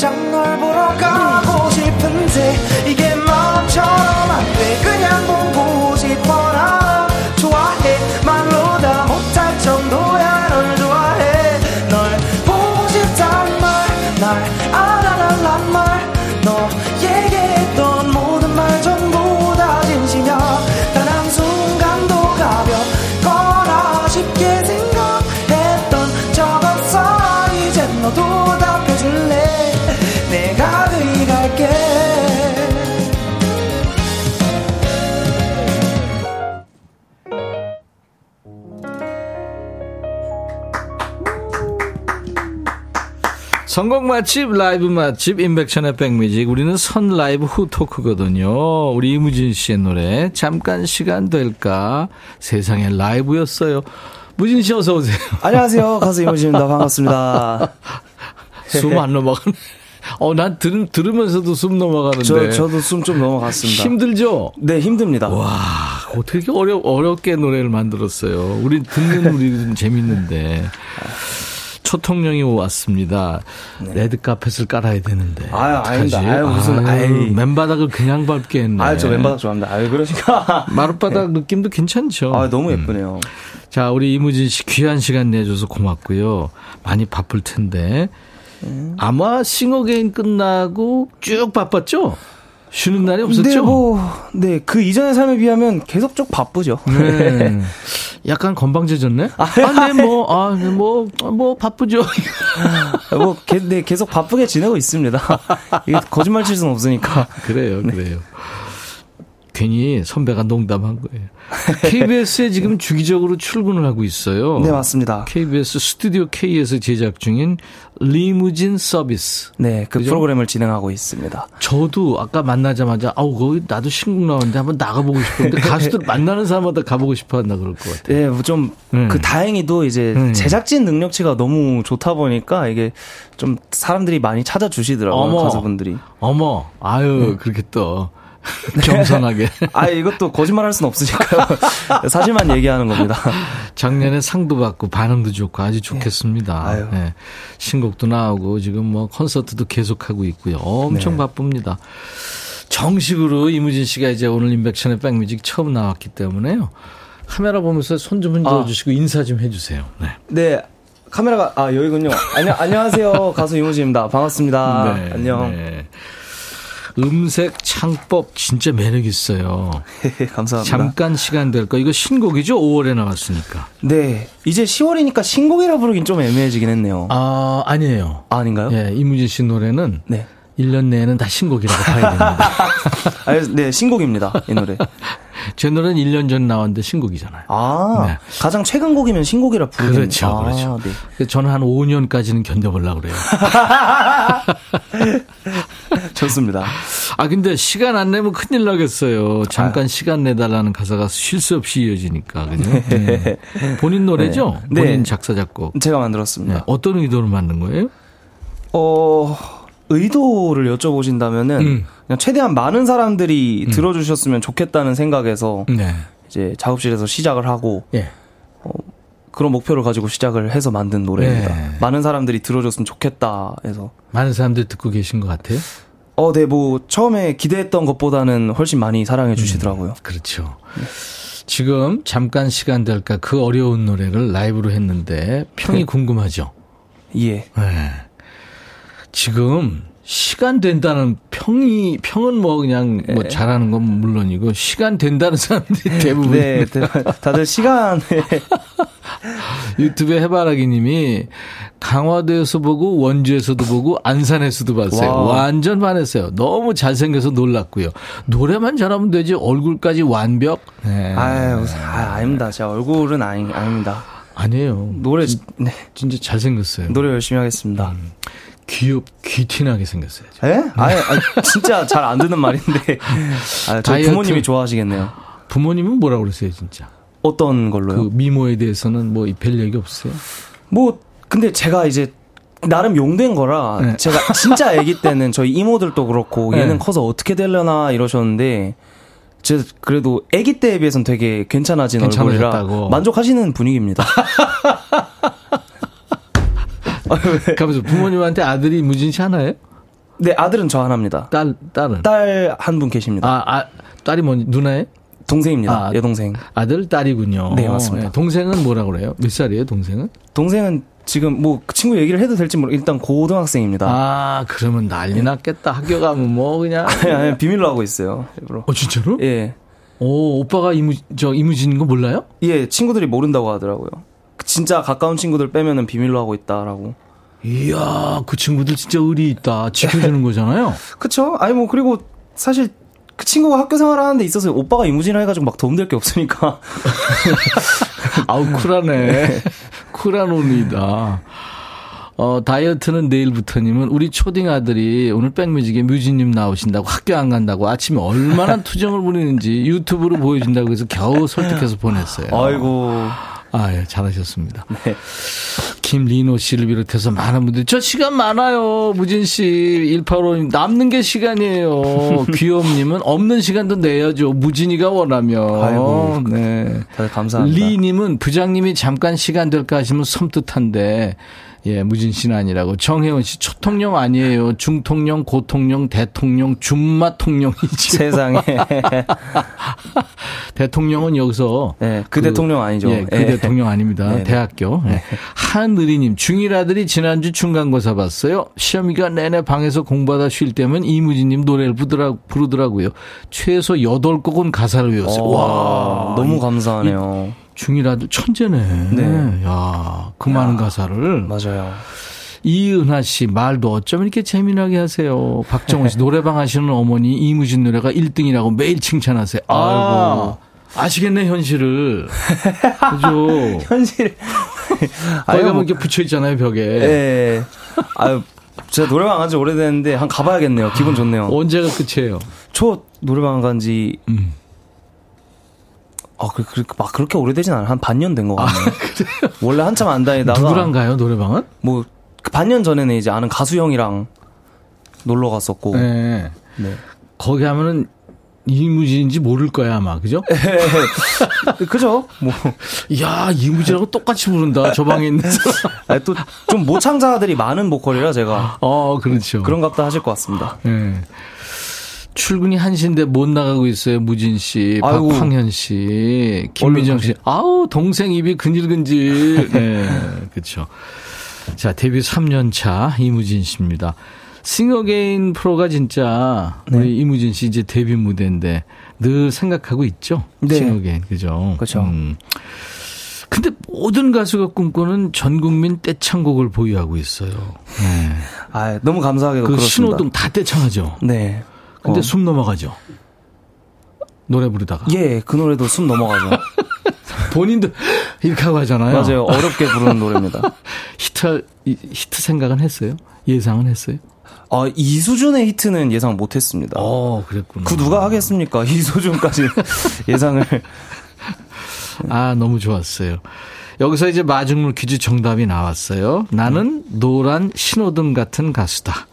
당장 널 보러 가고 싶은데 성공 맛집, 라이브 맛집, 인백션의 백뮤직. 우리는 선 라이브 후 토크거든요. 우리 이무진 씨의 노래, 잠깐 시간 될까? 세상에 라이브였어요. 무진 씨 어서 오세요. 안녕하세요. (laughs) 가수 이모진입니다. 반갑습니다. (laughs) 숨 안 넘어가네. 어, 난 들, 들으면서도 숨 넘어가는데. 저, 저도 숨 좀 넘어갔습니다. 힘들죠? 네, 힘듭니다. 와, 어떻게 어려, 어렵게 노래를 만들었어요. 우리 듣는 우리는 재밌는데. 초통령이 왔습니다. 레드 카펫을 깔아야 되는데. 아유, 아닙니다. 아유, 무슨, 아유, 아이. 맨바닥을 그냥 밟게 했네. 아, 저 맨바닥 좋아합니다. 아유, 그러니까. (laughs) 마룻바닥 느낌도 괜찮죠. 아, 너무 예쁘네요. 자, 우리 이무진 씨 귀한 시간 내줘서 고맙고요. 많이 바쁠 텐데. 아마 싱어게인 끝나고 쭉 바빴죠? 쉬는 날이 없었죠? 네, 뭐, 네, 그 이전의 삶에 비하면 계속 쭉 바쁘죠. 네. (laughs) (laughs) 약간 건방져졌네? 아, 네, 뭐, 아, 네, 뭐, 아, 뭐, 바쁘죠. 뭐, 게, 네, 계속 바쁘게 지내고 있습니다. 거짓말 칠 수는 없으니까. 그래요, 그래요. 괜히 선배가 농담한 거예요. KBS에 지금 (laughs) 주기적으로 출근을 하고 있어요. 네, 맞습니다. KBS 스튜디오 K에서 제작 중인 리무진 서비스. 네, 그 그죠? 프로그램을 진행하고 있습니다. 저도 아까 만나자마자 아우 거기 나도 신곡 나왔는데 한번 나가보고 싶었는데 (laughs) 가수들 만나는 사람마다 가보고 싶어한다 그럴 것 같아요. 네, 좀, 음. 그, 다행히도 이제, 음. 제작진 능력치가 너무 좋다 보니까, 이게, 좀, 사람들이 많이 찾아주시더라고요, 어머. 가수분들이. 어머, 아유 그렇게 또 겸손하게 (laughs) 아, 이것도 거짓말 할 수는 없으니까요. (laughs) 사실만 얘기하는 겁니다. 작년에 상도 받고 반응도 좋고 아주 좋겠습니다. 아유. 네. 신곡도 나오고 지금 뭐 콘서트도 계속하고 있고요. 엄청 네. 바쁩니다. 정식으로 이무진 씨가 이제 오늘 인백션의 백뮤직 처음 나왔기 때문에요. 카메라 보면서 손 좀 흔들어 아. 주시고 인사 좀 해주세요. 네. 네. 카메라가, 아, 여기군요. 안녕, 안녕하세요. 가수 이모지입니다. 반갑습니다. 네, 안녕. 네. 음색 창법 진짜 매력 있어요. (laughs) 감사합니다. 잠깐 시간 될까? 이거 신곡이죠? 5월에 나왔으니까. 네. 이제 10월이니까 신곡이라 부르긴 좀 애매해지긴 했네요. 아, 아니에요. 아, 닌가요 예, 이무진 씨 노래는 네. 1년 내에는 다 신곡이라고 봐야 됩니다. (laughs) 아, 네, 신곡입니다. 이 노래. (laughs) 제 노래는 1년 전 나왔는데 신곡이잖아요. 아, 네. 가장 최근 곡이면 신곡이라 부르긴 그렇죠, 아, 그렇죠. 네. 저는 한 5년까지는 견뎌보려고 그래요. (laughs) 좋습니다. 아, 근데 시간 안 내면 큰일 나겠어요. 잠깐 시간 내달라는 가사가 쉴 수 없이 이어지니까. 그죠? 네. 본인 노래죠? 네. 본인 네. 작사, 작곡. 제가 네. 만들었습니다. 어떤 의도로 만든 거예요? 어, 의도를 여쭤보신다면은 음. 그냥 최대한 많은 사람들이 들어주셨으면 좋겠다는 생각에서 네. 이제 작업실에서 시작을 하고 예. 그런 목표를 가지고 시작을 해서 만든 노래입니다. 네. 많은 사람들이 들어줬으면 좋겠다 해서 많은 사람들이 듣고 계신 것 같아요. 어, 네, 뭐 처음에 기대했던 것보다는 훨씬 많이 사랑해 주시더라고요. 그렇죠. 지금 잠깐 시간 될까 그 어려운 노래를 라이브로 했는데 평이 궁금하죠? 예. 네. 지금 시간 된다는 평이 평은 뭐 그냥 뭐 잘하는 건 물론이고 시간 된다는 사람들이 (laughs) 대부분 네, 다들 시간에 (laughs) 유튜브에 해바라기님이 강화도에서 보고 원주에서도 보고 안산에서도 봤어요. 와. 완전 반했어요. 너무 잘생겨서 놀랐고요. 노래만 잘하면 되지 얼굴까지 완벽. 네. 아유, 아, 아닙니다. 제 얼굴은 아니, 아닙니다. 아니에요. 노래 네, 진짜 잘생겼어요. 노래 열심히 하겠습니다. 귀엽 귀티나게 생겼어요. 예? 아예 아, 진짜 잘 안 듣는 말인데. 아, 저희 다이어트. 부모님이 좋아하시겠네요. 부모님은 뭐라 그러세요, 진짜? 어떤 걸로요? 그 미모에 대해서는 뭐별 얘기 없어요? 뭐 근데 제가 이제 나름 용된 거라 네. 제가 진짜 아기 때는 저희 이모들도 그렇고 네. 얘는 커서 어떻게 되려나 이러셨는데 제 그래도 아기 때에 비해서는 되게 괜찮아진. 얼굴이라 만족하시는 분위기입니다. (laughs) 가면서 부모님한테 아들이 이무진 씨 하나예요? 네, 아들은 저 하나입니다. 딸, 딸은? 딸 한 분 계십니다. 아, 아, 딸이 뭐, 누나예요? 동생입니다. 아, 여동생. 아들, 딸이군요. 네, 맞습니다. 네, 동생은 뭐라 그래요? 몇 살이에요, 동생은? 동생은 지금 뭐 그 친구 얘기를 해도 될지 모르 일단 고등학생입니다. 아, 그러면 난리 났겠다. 학교 가면 뭐, 그냥. 아니, 아니, 비밀로 하고 있어요. 일부러. 어, 진짜로? 예. 오, 오빠가 이무, 저, 이무진인 거 몰라요? 예, 친구들이 모른다고 하더라고요. 진짜 가까운 친구들 빼면은 비밀로 하고 있다라고. 이야, 그 친구들 진짜 의리 있다. 지켜주는 (laughs) 거잖아요. 그쵸? 아니 뭐 그리고 사실 그 친구가 학교 생활하는 데 있어서 오빠가 이무진을 해가지고 막 도움될 게 없으니까. (laughs) 아우, 쿨하네. 쿨한 언니다. 어, 다이어트는 내일부터님은 우리 초딩 아들이 오늘 백뮤직에 뮤지님 나오신다고 학교 안 간다고 아침에 얼마나 (laughs) 투정을 부리는지 유튜브로 보여준다고 해서 겨우 설득해서 보냈어요. 아이고. 아, 예, 잘하셨습니다. 네. 김리노 씨를 비롯해서 많은 분들이 저 시간 많아요. 무진 씨, 185님 남는 게 시간이에요. (laughs) 귀염님은 없는 시간도 내야죠. 무진이가 원하면. 아이고. 네. 다들 감사합니다. 리님은 부장님이 잠깐 시간 될까 하시면 섬뜩한데 예, 무진 씨는 아니라고. 정혜원 씨, 초통령 아니에요. 중통령, 고통령, 대통령, 준마통령이지. 세상에. (laughs) 대통령은 여기서. 네, 그 대통령 아니죠. 예, 그 예. 대통령 아닙니다. 네네. 대학교. 예. 한의리님, 중1 아들이 지난주 중간고사 봤어요. 시험기간 내내 방에서 공부하다 쉴 때면 이무진님 노래를 부르더라, 부르더라고요. 최소 8곡은 가사를 외웠어요. 와, 너무 감사하네요. 중1 아들 천재네. 네. 야, 그 많은 가사를. 맞아요. 이은하 씨 말도 어쩜 이렇게 재미나게 하세요. 박정훈 씨 노래방 하시는 어머니 이무진 노래가 1등이라고 매일 칭찬하세요. 아이고. 아시겠네 현실을. (laughs) 그죠? 현실. (laughs) 거기 가면 뭐- 이렇게 붙여 있잖아요 벽에. 예. 아유, 제가 노래방 안지 오래됐는데 한 가봐야겠네요. 기분 좋네요. 언제가 끝이에요? 저 노래방 간지 음. 아, 그, 그, 막 그렇게 오래되진 않아요. 한 반년 된 것 같네요. (laughs) 원래 한참 안 다니다가. 누구랑 가요 노래방은? 뭐, 그 반년 전에는 이제 아는 가수 형이랑 놀러 갔었고. 네. 네. 거기 하면은 이무진인지 모를 거야 아마 그죠? (laughs) 그죠? 뭐. 야 이무진하고 똑같이 부른다 저 방에 있는 사람. (laughs) 또좀 모창자들이 많은 보컬이라 제가. 어 그렇죠. 그런갑다 하실 것 같습니다. 네. 출근이 1시인데 못 나가고 있어요. 무진 씨, 아이고. 박황현 씨, 김민정 씨. 아우, 동생 입이 근질근질. (laughs) 네, 그렇죠. 자, 데뷔 3년 차 이무진 씨입니다. 싱어게인 프로가 진짜 네. 우리 이무진 씨 이제 데뷔 무대인데 늘 생각하고 있죠. 네. 싱어게인. 그죠? 그렇죠. 음. 근데 모든 가수가 꿈꾸는 전 국민 떼창곡을 보유하고 있어요. 네. 아, 너무 감사하게도 그 그렇습니다. 신호등 다 떼창하죠. 네. 근데 어. 숨 넘어가죠. 노래 부르다가. 예, 그 노래도 숨 넘어가죠. (laughs) 본인도 이렇게 하고 하잖아요. 맞아요. 어렵게 부르는 노래입니다. (laughs) 히트, 이- 히트 생각은 했어요? 예상은 했어요? 아, 이 수준의 히트는 예상 못 했습니다. 어, 그랬구나. 그 누가 하겠습니까? (laughs) 이 수준까지 예상을. 아, 너무 좋았어요. 여기서 이제 마중물 퀴즈 정답이 나왔어요. 나는 노란 신호등 같은 가수다.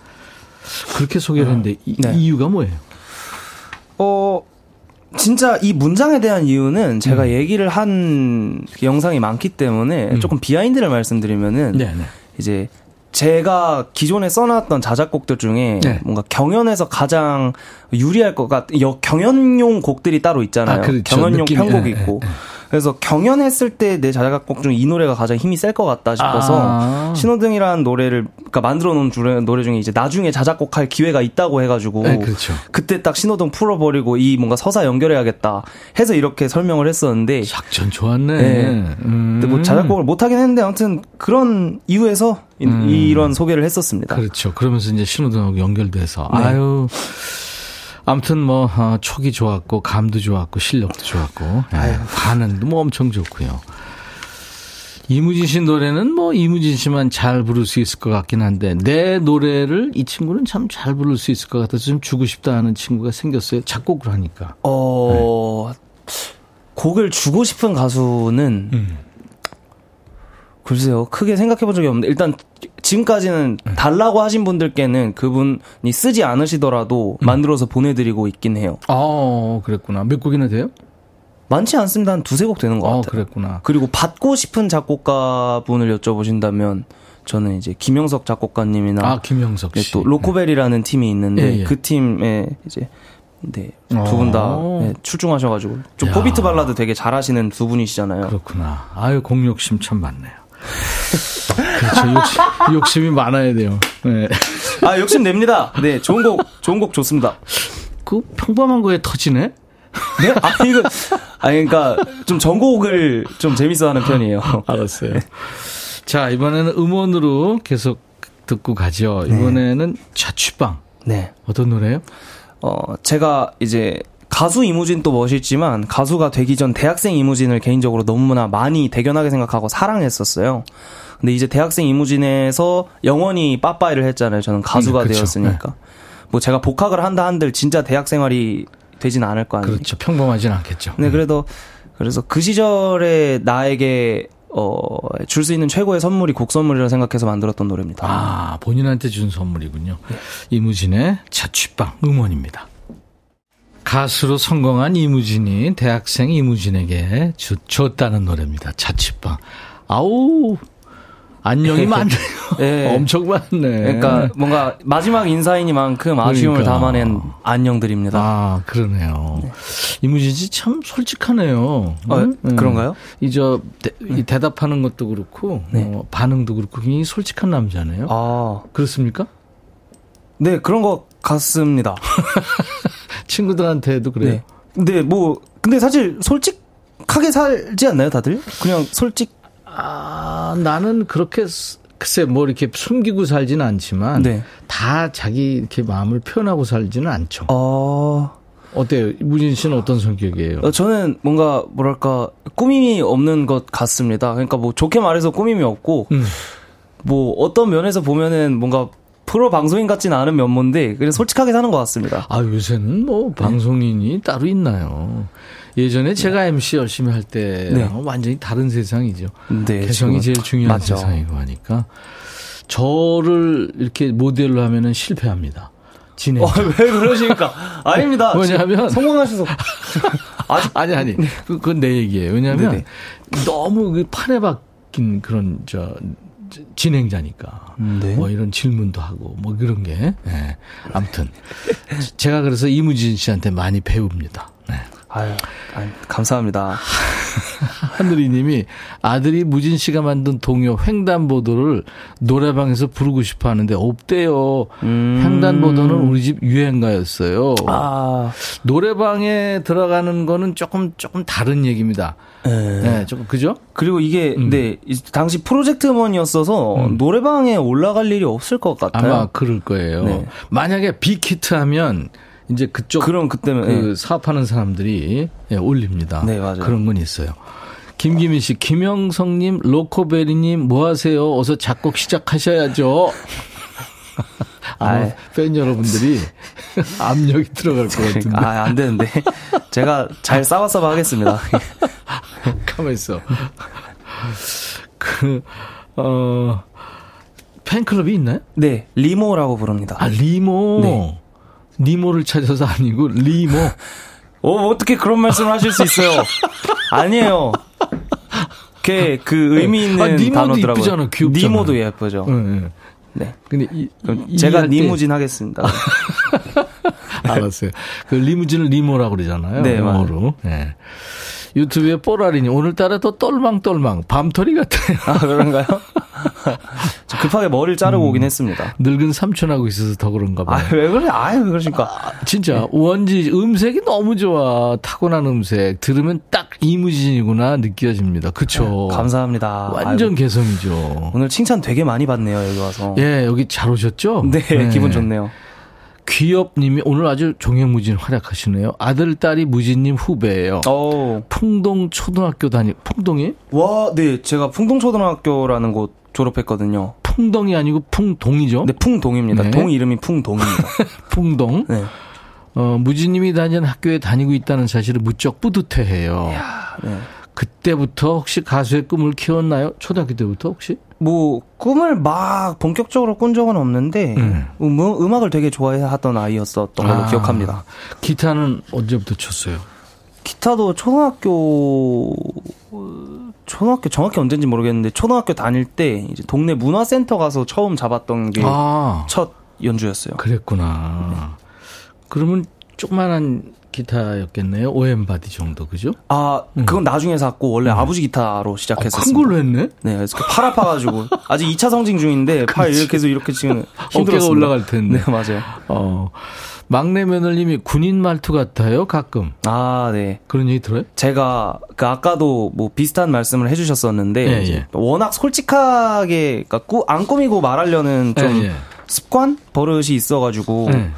그렇게 소개를 했는데 이, 네. 이유가 뭐예요? 어, 진짜 이 문장에 대한 이유는 음. 제가 얘기를 한 영상이 많기 때문에 조금 behind를 말씀드리면은 네, 네. 이제 제가 기존에 써놨던 자작곡들 중에 네. 뭔가 경연에서 가장 유리할 것 같, 여, 경연용 곡들이 따로 있잖아요. 아, 그렇죠. 경연용 느낌, 편곡이 예, 있고. 그래서 경연했을 때 내 자작곡 중 이 노래가 가장 힘이 셀 것 같다 싶어서 아. 신호등이라는 노래를 그러니까 만들어 놓은 노래 중에 이제 나중에 자작곡할 기회가 있다고 해가지고 네, 그렇죠. 그때 딱 신호등 풀어버리고 이 뭔가 서사 연결해야겠다 해서 이렇게 설명을 했었는데 작전 좋았네. 네. 음. 근데 뭐 자작곡을 못 하긴 했는데 아무튼 그런 이유에서 이, 런 소개를 했었습니다. 음. 그렇죠. 그러면서 이제 신호등하고 연결돼서 네. 아유. 아무튼 뭐 어, 촉이 좋았고 감도 좋았고 실력도 좋았고 예, 반응도 뭐 엄청 좋고요. 이무진 씨 노래는 뭐 이무진 씨만 잘 부를 수 있을 것 같긴 한데 내 노래를 이 친구는 참 잘 부를 수 있을 것 같아서 좀 주고 싶다 하는 친구가 생겼어요. 작곡을 하니까. 어 곡을 주고 싶은 가수는 음. 글쎄요 크게 생각해 본 적이 없는데 일단 지금까지는 네. 달라고 하신 분들께는 그분이 쓰지 않으시더라도 음. 만들어서 보내드리고 있긴 해요. 아, 그랬구나. 몇 곡이나 돼요? 많지 않습니다. 한 두세 곡 되는 것 아, 같아요. 그랬구나. 그리고 받고 싶은 작곡가 분을 여쭤보신다면 저는 이제 김영석 작곡가님이나 아, 김영석 네, 씨. 또 로코벨이라는 팀이 있는데 예, 예. 그 팀에 이제 네, 두 분다 어. 출중하셔가지고 좀 야. four beat 발라드 되게 잘하시는 두 분이시잖아요. 그렇구나. 아유, 곡 욕심 참 많네요. 그렇죠. 욕심, 욕심이 많아야 돼요. 네. 아 욕심 냅니다. 네, 좋은 곡 좋은 곡 좋습니다. 그 평범한 거에 터지네? 네? 아 이거 아 그러니까 좀 전곡을 좀 재밌어 하는 편이에요. (laughs) 알았어요. 자, 이번에는 음원으로 계속 듣고 가죠. 이번에는 자취방. 네. 어떤 노래요? 어, 제가 이제 가수 이무진 또 멋있지만 가수가 되기 전 대학생 이무진을 개인적으로 너무나 많이 대견하게 생각하고 사랑했었어요. 근데 이제 대학생 이무진에서 영원히 빠빠이를 했잖아요. 저는 가수가 음, 그쵸. 되었으니까. 뭐 제가 복학을 한다 한들 진짜 대학 생활이 되진 않을 거 아니에요. 그렇죠. 평범하진 않겠죠. 네, 그래도 그래서 그 시절에 나에게 어, 줄 수 있는 최고의 선물이 곡 선물이라 생각해서 만들었던 노래입니다. 아, 본인한테 준 선물이군요. 이무진의 자취방 음원입니다. 가수로 성공한 이무진이 대학생 이무진에게 주, 줬다는 노래입니다. 자취방. 아우, 안녕이 많네요. 네. (laughs) (laughs) 엄청 많네. 그러니까 뭔가 마지막 인사이니만큼 아쉬움을 그러니까. 담아낸 안녕들입니다. 아, 그러네요. 이무진 씨 참 솔직하네요. 어, 응? 응. 그런가요? 이저 대, 이 대답하는 것도 그렇고 네. 어, 반응도 그렇고 굉장히 솔직한 남자네요. 아, 그렇습니까? 네 그런 것 같습니다. (laughs) 친구들한테도 그래요. 네. 근데 뭐 근데 사실 솔직하게 살지 않나요, 다들? 그냥 솔직. 아, 나는 그렇게 스- 글쎄 뭐 이렇게 숨기고 살지는 않지만 네. 다 자기 이렇게 마음을 표현하고 살지는 않죠. 어, 어때요? 무진 씨는 어떤 성격이에요? 어, 저는 뭔가 뭐랄까 꾸밈이 없는 것 같습니다. 그러니까 뭐 좋게 말해서 꾸밈이 없고 음. 뭐 어떤 면에서 보면은 뭔가 프로 방송인 같지는 않은 면모인데 그냥 솔직하게 사는 것 같습니다. 아, 요새는 뭐 방송인이 따로 있나요? 예전에 제가 MC 열심히 할 때랑 네. 완전히 다른 세상이죠. 네, 개성이. 제일 중요한 맞죠. 세상이고 하니까 저를 이렇게 모델로 하면은 실패합니다. 진행. 어, (laughs) 왜 그러십니까? 아닙니다. (laughs) 왜냐하면- 성공하셔서 (laughs) 아니 아니 그- 그건 내 얘기예요. 왜냐하면 네네. 너무 그 판에 박힌 그런 저 진행자니까 네. 뭐 이런 질문도 하고 뭐 그런 게 예. 아무튼 (laughs) 제가 그래서 이무진 씨한테 많이 배웁니다. 네. 아유, 아유, 감사합니다. (laughs) 하늘이님이 아들이 무진 씨가 만든 동요 횡단보도를 노래방에서 부르고 싶어 하는데 없대요. 횡단보도는 우리 집 유행가였어요. 아, 노래방에 들어가는 거는 조금 조금 다른 얘기입니다. 네, 조금 그죠? 그리고 이게 음. 네 이- 당시 프로젝트 음원이었어서 노래방에 올라갈 일이 없을 것 같아요. 아마 그럴 거예요. 네. 만약에 빅히트 하면 이제 그쪽 그럼 그때면 그 예. 사업하는 사람들이 예, 올립니다. 네, 맞아요. 그런 건 있어요. 김기민 씨, 김영성님, 로코베리님, 뭐 하세요? 어서 작곡 시작하셔야죠. (laughs) 아이. 팬 여러분들이 (laughs) 압력이 들어갈 것 같은데. 아, 안 되는데. 제가 잘 싸워서 하겠습니다. (laughs) 가만 있어. 그, 어, 팬클럽이 있나요? 네, 리모라고 부릅니다. 아, 리모. 네. 니모를 찾아서 아니고, 리모. (laughs) 어, 어떻게 그런 말씀을 하실 수 있어요? (laughs) 아니에요. 그게 그 의미 있는 아, 니모도 단어더라고요. 이쁘잖아, 귀엽잖아. 니모도 예쁘죠. 네, 네. 네. 근데 이, 이- 제가 니무진 하겠습니다. (laughs) 알았어요. 그 리무진을 리모라고 그러잖아요. 네, 영어로. 네. 유튜브에 뽀라리니 오늘따라 더 똘망똘망 밤토리 같아요. 아, 그런가요? (laughs) 저 급하게 머리를 자르고 오긴 했습니다. 늙은 삼촌하고 있어서 더 그런가 아, 봐요. 왜 그래? 아유, 왜 그러십니까? 진짜 원지 음색이 너무 좋아. 타고난 음색. 들으면 딱 이무진이구나 느껴집니다. 그쵸? 감사합니다. 완전 아이고, 개성이죠. 오늘 칭찬 되게 많이 받네요, 여기 와서. 예, 여기 잘 오셨죠? 네, 기분 좋네요. 귀엽님이 오늘 아주 종횡무진 활약하시네요. 아들, 딸이 무진님 후배예요. 어, 풍동 초등학교 다니, 풍동이? 와, 네, 제가 풍동 초등학교라는 곳 졸업했거든요. 풍동이 아니고 풍동이죠? 네, 풍동입니다. 네. 동 이름이 풍동입니다. (laughs) 풍동. 네. 어, 무진님이 다니는 학교에 다니고 있다는 사실을 무척 뿌듯해해요. 네. 그때부터 혹시 가수의 꿈을 키웠나요? 초등학교 때부터 혹시? 뭐 꿈을 막 본격적으로 꾼 적은 없는데 음. 음, 음악을 되게 좋아하던 아이였었던 걸로 아, 기억합니다. 기타는 언제부터 쳤어요? 기타도 초등학교 초등학교 정확히 언젠지 모르겠는데 초등학교 다닐 때 이제 동네 문화센터 가서 처음 잡았던 게 첫 아, 연주였어요. 그랬구나. 그러면 조그만한 기타였겠네요. OM body 정도, 그죠? 아, 그건 나중에 샀고 원래 아버지 기타로 시작했었어요. 큰 걸로 했네? 네, 그래서 팔 아파가지고 (laughs) 아직 2차 성징 중인데 팔 이렇게 해서 이렇게 지금 (laughs) 힘들었습니다. 어깨가 올라갈 텐데. 네, 맞아요. 어, 막내 며느님이 군인 말투 같아요, 가끔. 아, 네. 그런 얘기 들어요? 제가 그 아까도 뭐 비슷한 말씀을 해주셨었는데 예, 예. 워낙 솔직하게 그러니까 꾸- 안 꾸미고 말하려는 좀 예, 예. 습관 버릇이 있어가지고 네.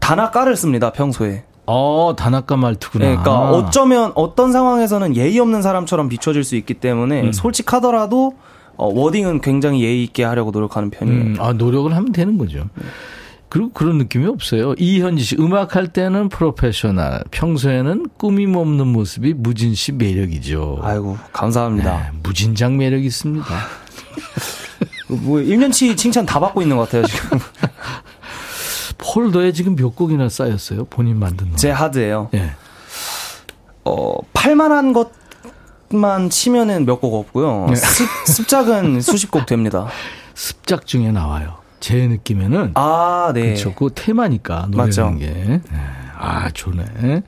단아까를 씁니다 평소에. 어, 단아까 말투구나. 네, 그러니까 어쩌면 어떤 상황에서는 예의 없는 사람처럼 비춰질 수 있기 때문에 음. 솔직하더라도 어, 워딩은 굉장히 예의 있게 하려고 노력하는 편이에요. 음, 아, 노력을 하면 되는 거죠. 그리고 그런 느낌이 없어요. 이현지 씨, 음악할 때는 프로페셔널, 평소에는 꾸밈 없는 모습이 무진 씨 매력이죠. 아이고 감사합니다. 네, 무진장 매력이 있습니다. 뭐 1년치 칭찬 다 받고 있는 것 같아요 지금. (laughs) 폴더에 지금 몇 곡이나 쌓였어요? 본인 만든 노래. 제 하드예요. 예. 어, 팔만한 것만 치면은 몇 곡 없고요. 네. 습, 습작은 (laughs) 수십 곡 됩니다. 습작 중에 나와요. 제 느낌에는 아, 네. 그렇죠. 그 테마니까 노래라는. 게. 네. 아, 좋네.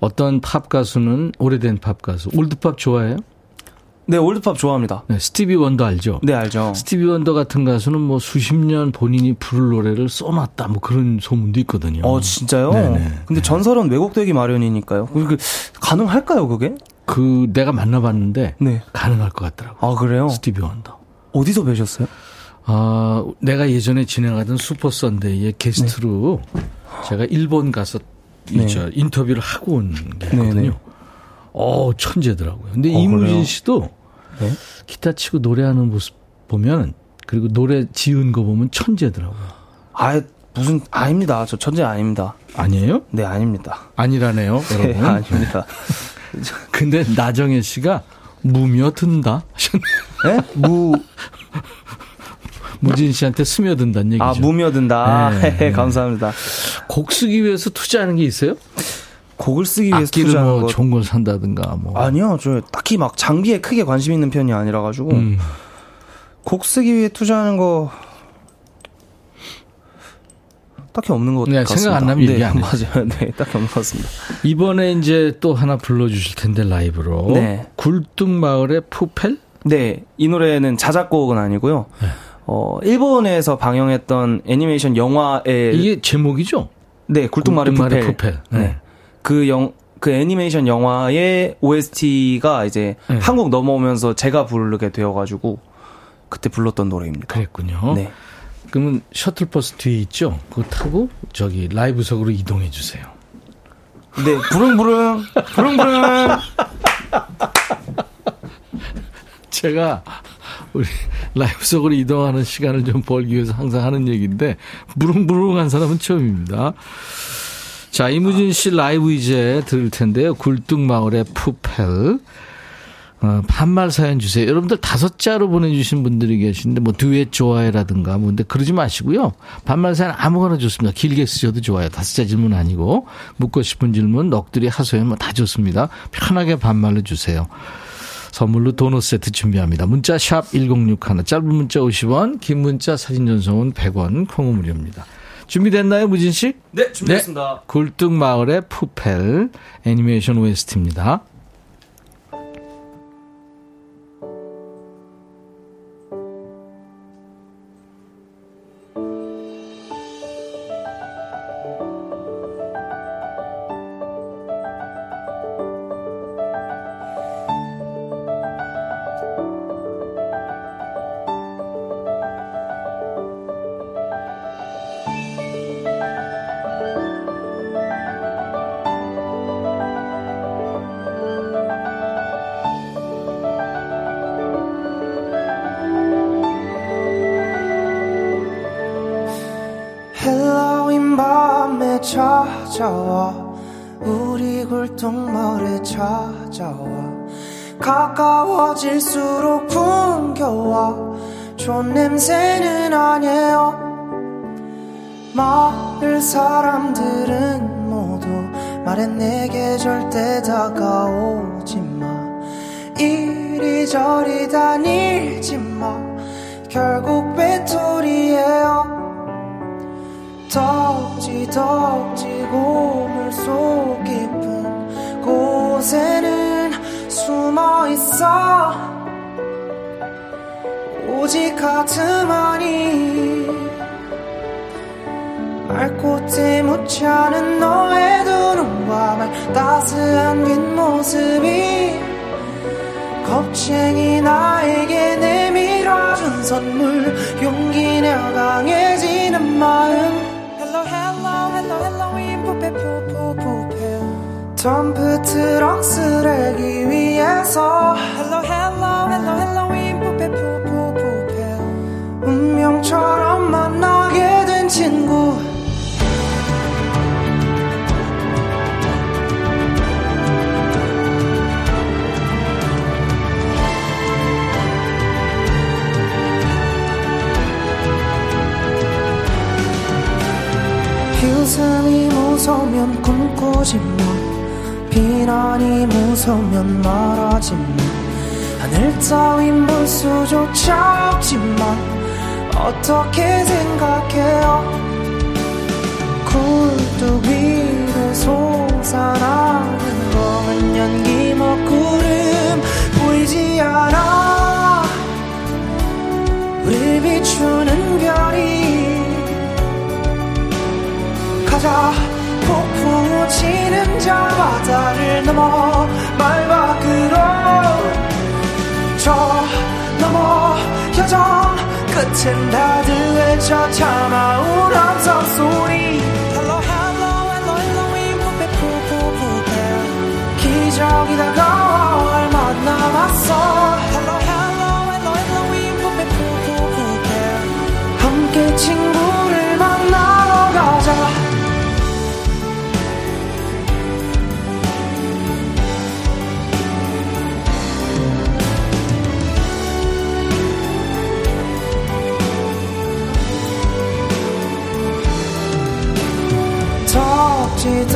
어떤 팝 가수는 오래된 팝 가수, old pop 좋아해요? 네, old pop 좋아합니다. 네, 스티비 원더 알죠? 네, 알죠. 스티비 원더 같은 가수는 뭐 수십 년 본인이 부를 노래를 써놨다 뭐 그런 소문도 있거든요. 어, 진짜요? 네네. 근데 전설은 왜곡되기 마련이니까요. 그, 가능할까요, 그게? 그 내가 만나봤는데 네. 가능할 것 같더라고. 아, 그래요? 스티비 원더. 어디서 뵈셨어요? 아, 내가 예전에 진행하던 슈퍼 선데이의 게스트로 제가 일본 가서 이 네. 저 인터뷰를 하고 온게 있거든요. 네, 네. 어, 천재더라고요. 근데 어, 이무진 그래요? 씨도 네. 기타 치고 노래하는 모습 보면 그리고 노래 지은 거 보면 천재더라고요. 아, 무슨, 아닙니다. 저 천재 아닙니다. 아니에요? 네, 아닙니다. 아니라네요, 네, 여러분. (laughs) 아닙니다. (laughs) 근데 나정혜 씨가 무며 든다 하셨네. 네? 무, (laughs) 무진 씨한테 스며든다는 얘기죠. 아, 무며든다. 네, 네. 감사합니다. 곡 쓰기 위해서 투자하는 게 있어요? 곡을 쓰기 위해서 투자하는 뭐 것. 좋은 걸 산다든가 뭐. 아니요, 저 딱히 막 장비에 크게 관심 있는 편이 아니라 가지고 음. 곡 쓰기 위해 투자하는 거 딱히 없는 것 네, 같습니다. 생각 안 나면 네, 얘기 안. 맞아요. 네, 딱히 없는 것 같습니다. 이번에 이제 또 하나 불러주실 텐데 라이브로 네. 굴뚝마을의 푸펠? 네, 이 노래는 자작곡은 아니고요. 네. 어, 일본에서 방영했던 애니메이션 영화의 이게 제목이죠? 네, 굴뚝마을의 굴뚝마을의 푸펠. 푸펠. 네. 네. 그 영, 그 애니메이션 영화의 OST가 이제 네. 한국 넘어오면서 제가 부르게 되어가지고 그때 불렀던 노래입니다. 그랬군요. 네. 그러면 셔틀버스 뒤에 있죠? 그거 타고 저기 라이브석으로 이동해 주세요. 네, 부릉부릉, 부릉부릉. (laughs) 제가 우리 라이브석으로 이동하는 시간을 좀 벌기 위해서 항상 하는 얘기인데 부릉부릉한 사람은 처음입니다. 자, 이무진 씨 라이브 이제 들을 텐데요. 굴뚝마을의 푸펠. 어, 반말 사연 주세요. 여러분들 다섯 자로 보내주신 분들이 계신데, 뭐, 듀엣 좋아해라든가, 뭐, 근데 그러지 마시고요. 반말 사연 아무거나 좋습니다. 길게 쓰셔도 좋아요. 다섯 자 질문 아니고, 묻고 싶은 질문, 넋두리 하소연 뭐 다 좋습니다. 편하게 반말로 주세요. 선물로 도넛 세트 준비합니다. 문자 샵 1061, 짧은 문자 50원, 긴 문자 사진 전송은 100원, 콩은 무료입니다. 준비됐나요, 무진 씨? 네, 준비했습니다. 굴뚝마을의 푸펠 애니메이션 OST입니다. 웃음이 무서우면 꿈꾸지만 비난이 무서우면 말하지만 하늘 따윈 볼 수조차 없지만 어떻게 생각해요? 굴뚝 위로 솟아나는 검은 연기 먹구름 보이지 않아. 우리 비추는 별이. 가자 폭풍우 치는 저 바다를 넘어 말 밖으로 저 넘어 여정 끝은 다들 외쳐 참아온 함성 소리. Hello hello hello hello 임푸페 푸푸푸페 기적이 다가와 얼마 남았어. Hello hello hello hello 임푸페 푸푸푸페 함께 친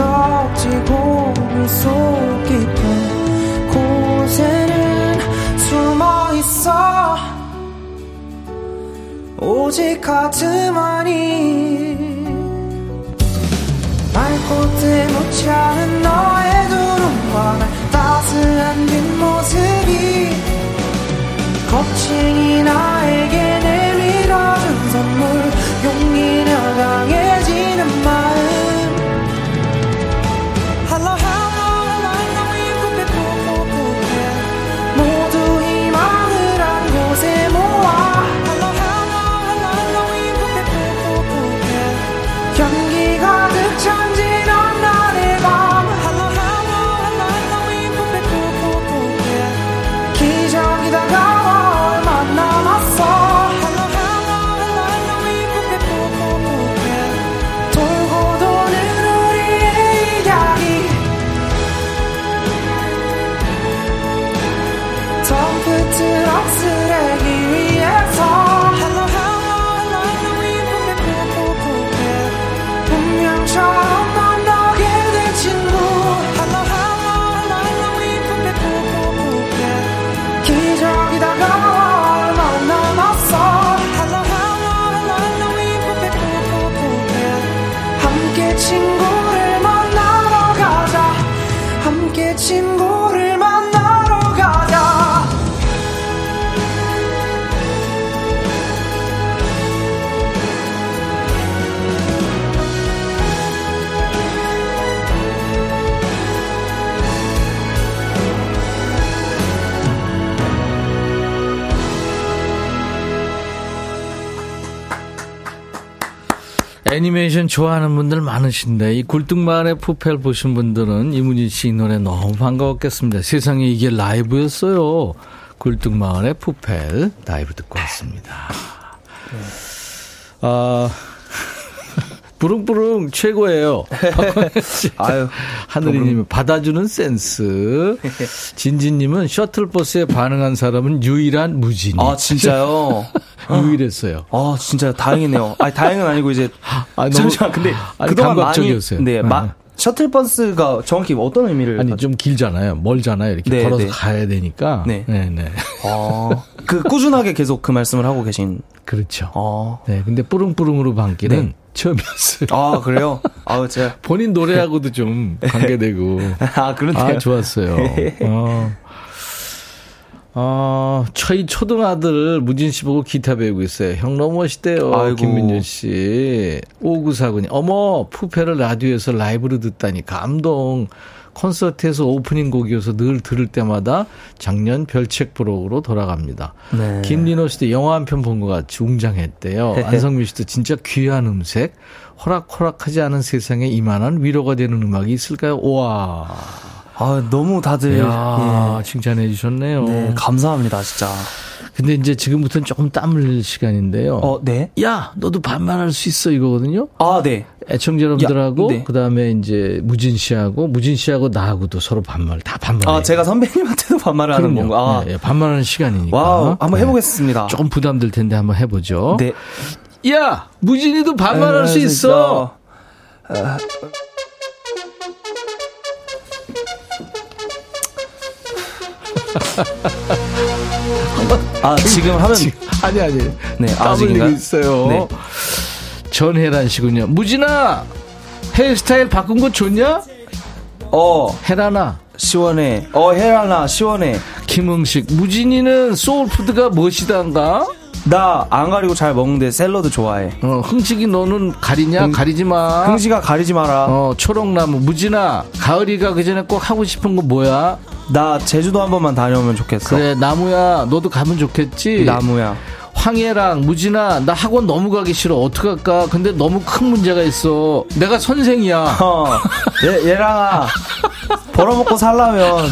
덕지 덕지 고물 속 깊은 곳에는 숨어 있어. 오직 가슴만이 말꽃에 묻지 않은 너의 두 눈과 날 따스한 뒷모습이 겁쟁이 나에게 내밀어준 선물. 용기 내 강해 애니메이션 좋아하는 분들 많으신데 이 굴뚝만의 푸펠 보신 분들은 이문희 씨 노래 너무 반가웠겠습니다. 세상에 이게 라이브였어요. 굴뚝마을의 푸펠 라이브 듣고 왔습니다. 아 부릉부릉 최고예요. (laughs) 아유, 하늘이님은 받아주는 센스. 진진님은 셔틀버스에 반응한 사람은 유일한 무진이. 아, 진짜요? (laughs) 유일했어요. 아, 진짜 다행이네요. 아니, 다행은 아니고 이제. 아, 너무, 잠시만, 근데 아니, 그동안 감각적이었어요. 많이, 네, 네. 마, 셔틀버스가 정확히 어떤 의미를 아니 가지고- 좀 길잖아요. 멀잖아요. 이렇게 네, 걸어서 네. 가야 되니까. 네. 네, 네. 어, 그 꾸준하게 계속 그 말씀을 하고 계신. 그렇죠. 어. 네, 근데 뿌릉뿌릉으로 반기는 네. 처음이었어요. 아, 그래요? 아우, 제가. 본인 노래하고도 좀 관계되고. 아, 그런데요? 아, 좋았어요. (laughs) 어. 어, 저희 초등아들 무진 씨 보고 기타 배우고 있어요. 형 너무 멋있대요. 아이고. 김민준 씨. 5949님. 어머, 푸페를 라디오에서 라이브로 듣다니 감동. 콘서트에서 오프닝 곡이어서 늘 들을 때마다 작년 별책 부록으로 돌아갑니다. 네. 김리노 씨도 영화 한 편 본 것 같이 웅장했대요. 안성민 씨도 진짜 귀한 음색. 호락호락하지 않은 세상에 이만한 위로가 되는 음악이 있을까요? 와. 아, 너무 다들. 이야, 예. 칭찬해 주셨네요. 네, 감사합니다, 진짜. 근데 이제 지금부터는 조금 땀 흘릴 시간인데요. 어, 네. 야, 너도 반말할 수 있어 이거거든요. 아, 네. 애청자 여러분들하고 야, 네. 그다음에 이제 무진 씨하고 무진 씨하고 나하고도 서로 반말 다 반말. 아, 제가 선배님한테도 반말을 하는 그럼요. 건가? 아, 예, 예, 반말하는 시간이니까. 와우, 한번 네. 해보겠습니다. 조금 부담될 텐데 한번 해 보죠. 네. 야, 무진이도 반말할 수 아, 있어. 아, 지금 하면. 아니 아니. 네? 흘리고 있어요. 네. 전혜란 씨군요. 무진아, 헤어스타일 바꾼 거 좋냐? 어, 혜란아. 시원해. 어, 혜란아, 시원해. 김흥식, 무진이는 soul food가 무엇이단가? 나 안 가리고 잘 먹는데 샐러드 좋아해. 어, 흥식이 너는 가리냐? 흥- 가리지 마. 흥식아 가리지 마라. 어, 초록나무, 무진아, 가을이 가기 전에 꼭 하고 싶은 거 뭐야? 나 제주도 한 번만 다녀오면 좋겠어. 그래, 나무야, 너도 가면 좋겠지? 나무야. 황혜랑, 무진아, 나 학원 너무 가기 싫어. 어떡할까? 근데 너무 큰 문제가 있어. 내가 선생이야. 어, 얘, 얘랑아. 벌어먹고 살라면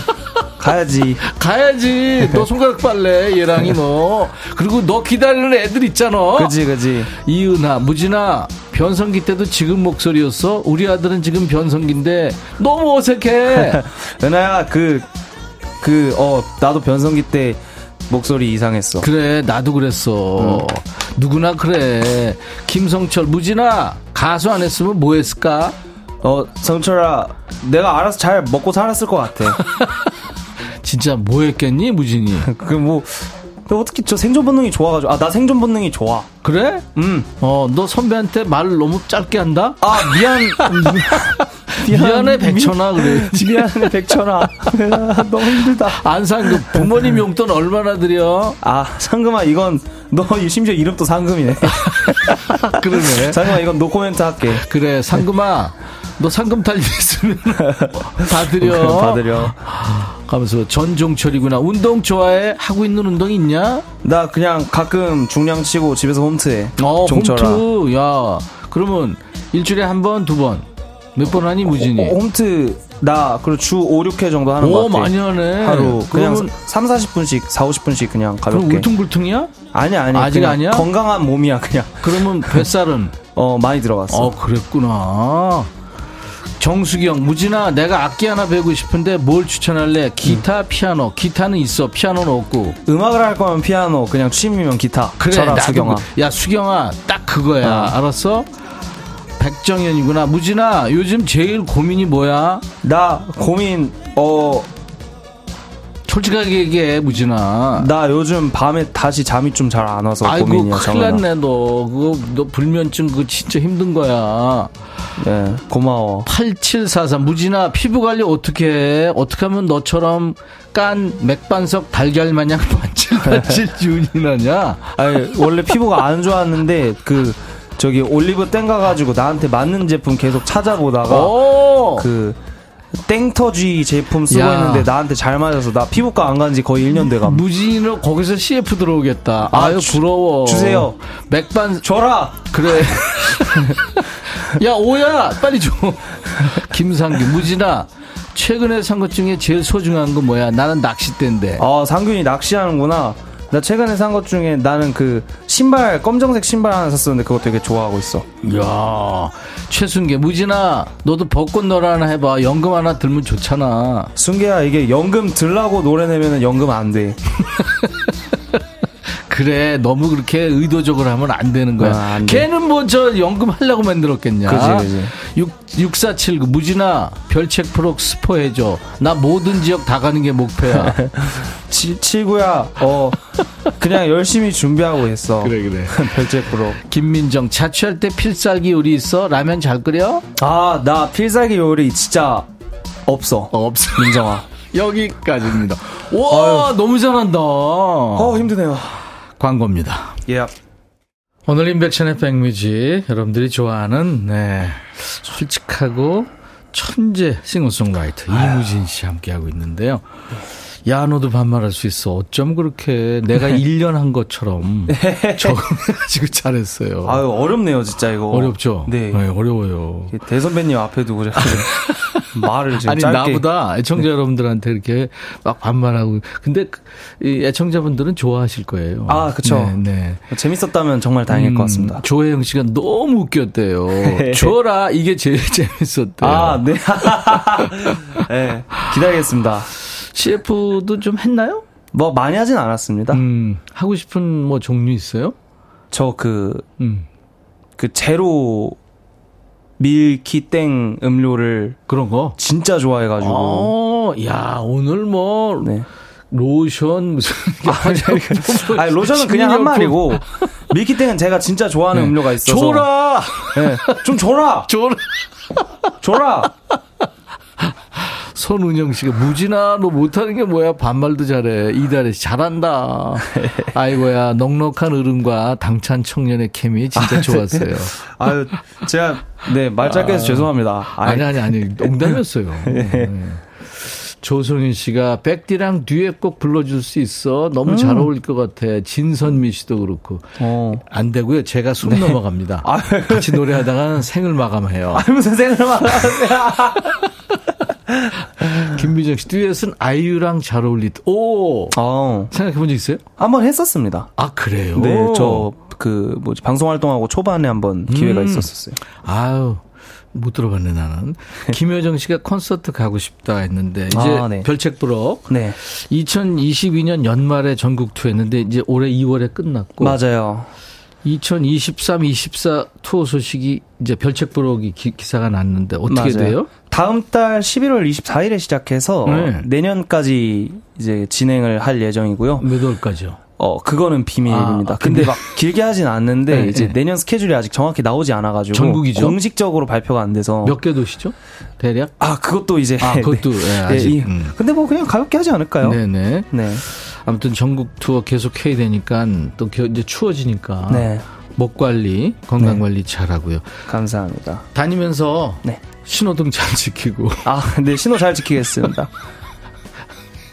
가야지. 가야지. 너 손가락 빨래, 얘랑이 너. 그리고 너 기다리는 애들 있잖아. 그지, 그지. 이은하, 무진아, 변성기 때도 지금 목소리였어? 우리 아들은 지금 변성기인데 너무 어색해. (laughs) 은하야, 그, 그, 어, 나도 변성기 때 목소리 이상했어. 그래, 나도 그랬어. 누구나 그래. 김성철, 무진아, 가수 안 했으면 뭐 했을까? 어, 성철아, 내가 알아서 잘 먹고 살았을 것 같아. (laughs) 진짜 뭐 했겠니, 무진이? (laughs) 그 뭐, 어떻게 저 생존 본능이 좋아가지고, 아, 나 생존 본능이 좋아. 그래? 음. 어, 너 선배한테 말을 너무 짧게 한다? 아, 미안. (laughs) 미안해, 백천아, 그래. (laughs) 미안해, 백천아. 너무 힘들다. 안상, 그 부모님 용돈 얼마나 드려? 아, 상금아, 이건, 너 심지어 이름도 상금이네. (laughs) 그러네. 상금아, 이건 노코멘트 할게. 그래, 상금아. 너 상금 탈리했으면 (laughs) 다 드려. 받으려. 가면서 전종철이구나. 운동 좋아해? 하고 있는 운동 있냐? 나 그냥 가끔 중량 치고 집에서 홈트해. 어, 종철아. 홈트. 야, 그러면 일주일에 한 번, 두 번. 몇 번 하니, 무진이? 어, 홈트, 나, 그리고 주 5, 6회 정도 하는 거 오, 같아. 많이 하네. 하루. 그냥 그러면, 3, 40분씩, 4, 50분씩 그냥 그럼 가볍게. 울퉁불퉁이야? 아니야, 아니야. 아직 아니야? 건강한 몸이야, 그냥. 그러면 뱃살은? (laughs) 어, 많이 들어갔어. 어, 그랬구나. 정수경, 무진아, 내가 악기 하나 배우고 싶은데 뭘 추천할래? 기타, 피아노. 기타는 있어, 피아노는 없고. 음악을 할 거면 피아노, 그냥 취미면 기타. 그래, 나도 수경아. 그- 야, 수경아, 딱 그거야. 어. 알았어? 백정현이구나. 무진아, 요즘 제일 고민이 뭐야? 나 고민, 어, 솔직하게 얘기해, 무진아. 나 요즘 밤에 다시 잠이 좀 잘 안 와서 아이고, 고민이야, 큰일 정현아. 났네, 너. 그거, 너 불면증 그거 진짜 힘든 거야. 네, 고마워. 8743 무진아 피부 관리 어떻게 해? 어떻게 하면 너처럼 깐 맥반석 달걀 마냥 반질반질 기운이 나냐? 아니, 원래 피부가 안 좋았는데, 그, 저기 올리브 땡가 가지고 나한테 맞는 제품 계속 찾아보다가, 오! 그, 땡터쥐 제품 쓰고 야. 있는데 나한테 잘 맞아서 나 피부과 안 간 지 거의 1년 돼가. 무진이로 거기서 CF 들어오겠다. 아, 아유 주- 부러워. 주세요. 맥반 줘라! 그래. (laughs) 야 오야 빨리 줘. (laughs) 김상규 무진아 최근에 산 것 중에 제일 소중한 건 뭐야? 나는 낚싯대인데. 아, 상균이 낚시하는구나. 나 최근에 산 것 중에 나는 그 신발, 검정색 신발 하나 샀었는데 그거 되게 좋아하고 있어. 야 최순계 무진아 너도 벚꽃 노래 하나 해봐. 연금 하나 들면 좋잖아. 순계야, 이게 연금 들라고 노래 내면은 연금 안 돼. (laughs) 그래 너무 그렇게 의도적으로 하면 안 되는 거야. 아. 걔는 뭐 저 연금 하려고 만들었겠냐. 그지, 그지. 6, 6479 무진아 별책 프로 스포 해줘. 나 모든 지역 다 가는 게 목표야. (laughs) 치, 칠구야, 어, 그냥 열심히 준비하고 있어. (laughs) 그래 그래. (laughs) 별책 프로. 김민정 자취할 때 필살기 요리 있어? 라면 잘 끓여? 아, 나 필살기 요리 진짜 없어. 없어. 민정아. 여기까지입니다. 와 너무 잘한다. 어, 힘드네요. 광고입니다. 예. 오늘 인백션의 백뮤직 여러분들이 좋아하는 네 솔직하고 천재 싱어송라이터 이무진 씨 함께하고 있는데요. 야 너도 반말할 수 있어. 어쩜 그렇게 내가 1년 한 것처럼 적응해가지고 잘했어요. 아유, 어렵네요, 진짜 이거. 어렵죠? 네. 어려워요. 대선배님 앞에 두고 제가 말을 지금 아니 짧게. 나보다 애청자 여러분들한테 이렇게 막 반말하고 근데 그- 이 애청자분들은 좋아하실 거예요. 아, 그쵸. 네, 네. 재밌었다면 정말 다행일 것 음, 같습니다. 조혜영 씨가 너무 웃겼대요. (laughs) 줘라 이게 제일 (laughs) 재밌었대요. 아, 네. (laughs) 네. 기다리겠습니다. CF도 좀 했나요? 뭐 많이 하진 않았습니다. 음, 하고 싶은 뭐 종류 있어요? 저 그, 음, 그 제로 밀키 땡 음료를 그런 거. 진짜 좋아해가지고. 어, 야 오늘 뭐 네. 로션 무슨 (laughs) 아니, 로션은 그냥 한 말이고, 밀키땡은 제가 진짜 좋아하는 네. 음료가 있어서. 줘라, 네. 좀 줘라! 줘라. 줘라! 손은영 씨가 무진아 너 못하는 게 뭐야? 반말도 잘해. 이달에 잘한다. (laughs) 아이고야 넉넉한 어른과 당찬 청년의 케미 진짜 좋았어요. 아유, 제가, 네, 말 짧게 해서 죄송합니다. 아니 아니 아니 농담이었어요. (laughs) 네. 조성윤 씨가 백디랑 듀엣 꼭 불러줄 수 있어 너무 잘 어울릴 것 같아 진선미 씨도 그렇고 어. 안 되고요 제가 숨 넘어갑니다 같이 노래하다가는 생을 마감해요 아니, 무슨 생각을 하세요? (laughs) 김미정 씨 듀엣은 아이유랑 잘 어울리듯 오 어. 생각해 본 적 있어요? 한번 했었습니다. 아 그래요? 네, 저, 그, 뭐지, 방송 활동하고 초반에 한번 기회가 음. 있었었어요. 아유 못 들어봤네 나는 (laughs) 김효정 씨가 콘서트 가고 싶다 했는데 이제 아, 네. 별책 부록 네. 2022년 연말에 전국 투어했는데 이제 올해 2월에 끝났고 맞아요. 2023, 24 투어 소식이 이제 별책 부록이 기, 사가 났는데 어떻게 맞아요. 돼요? 다음 달 11월 24일에 시작해서 네. 내년까지 이제 진행을 할 예정이고요. 몇 월까지요? 어, 그거는 비밀입니다. 아, 근데 근데- 막 길게 하진 않는데 (laughs) 네, 이제 네. 내년 스케줄이 아직 정확히 나오지 않아가지고 전국이죠? 공식적으로 발표가 안 돼서 몇 개 도시죠? 대략? 아 그것도 이제 아 (laughs) 그것도 예, 네, 아직. 이- 음. 근데 뭐 그냥 가볍게 하지 않을까요? 네네. 네. 아무튼 전국 투어 계속 해야 되니까 또 겨- 이제 추워지니까 네. 목 관리, 건강 관리 잘하고요. 감사합니다. 다니면서 네. 신호등 잘 지키고 아, 네, 신호 잘 지키겠습니다. (laughs)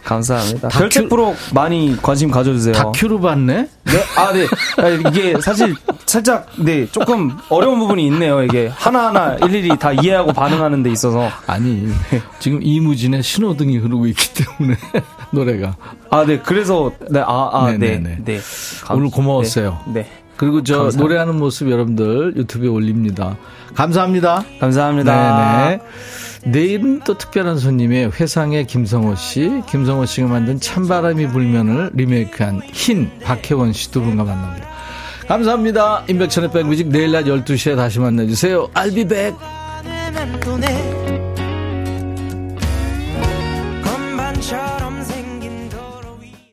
감사합니다. 다큐- 별책 프로 많이 관심 가져주세요. 다큐로 봤네. 네, 아, 네. 아, 이게 사실 살짝, 네, 조금 어려운 부분이 있네요. 이게 하나하나 일일이 다 이해하고 반응하는 데 있어서. 아니 지금 이무진의 신호등이 흐르고 있기 때문에 (laughs) 노래가 아, 네, 그래서, 네, 아, 아, 네, 네네 네. 네. 감- 오늘 고마웠어요. 네. 네. 그리고 저 감사합니다. 노래하는 모습 여러분들 유튜브에 올립니다. 감사합니다. 감사합니다. 네네. 내일은 또 특별한 손님의 회상의 김성호 씨, 김성호 씨가 만든 찬바람이 불면을 리메이크한 흰 박혜원 씨 두 분과 만납니다. 감사합니다. 임백천의 백뮤직 내일 낮 12시에 다시 만나주세요. I'll be back.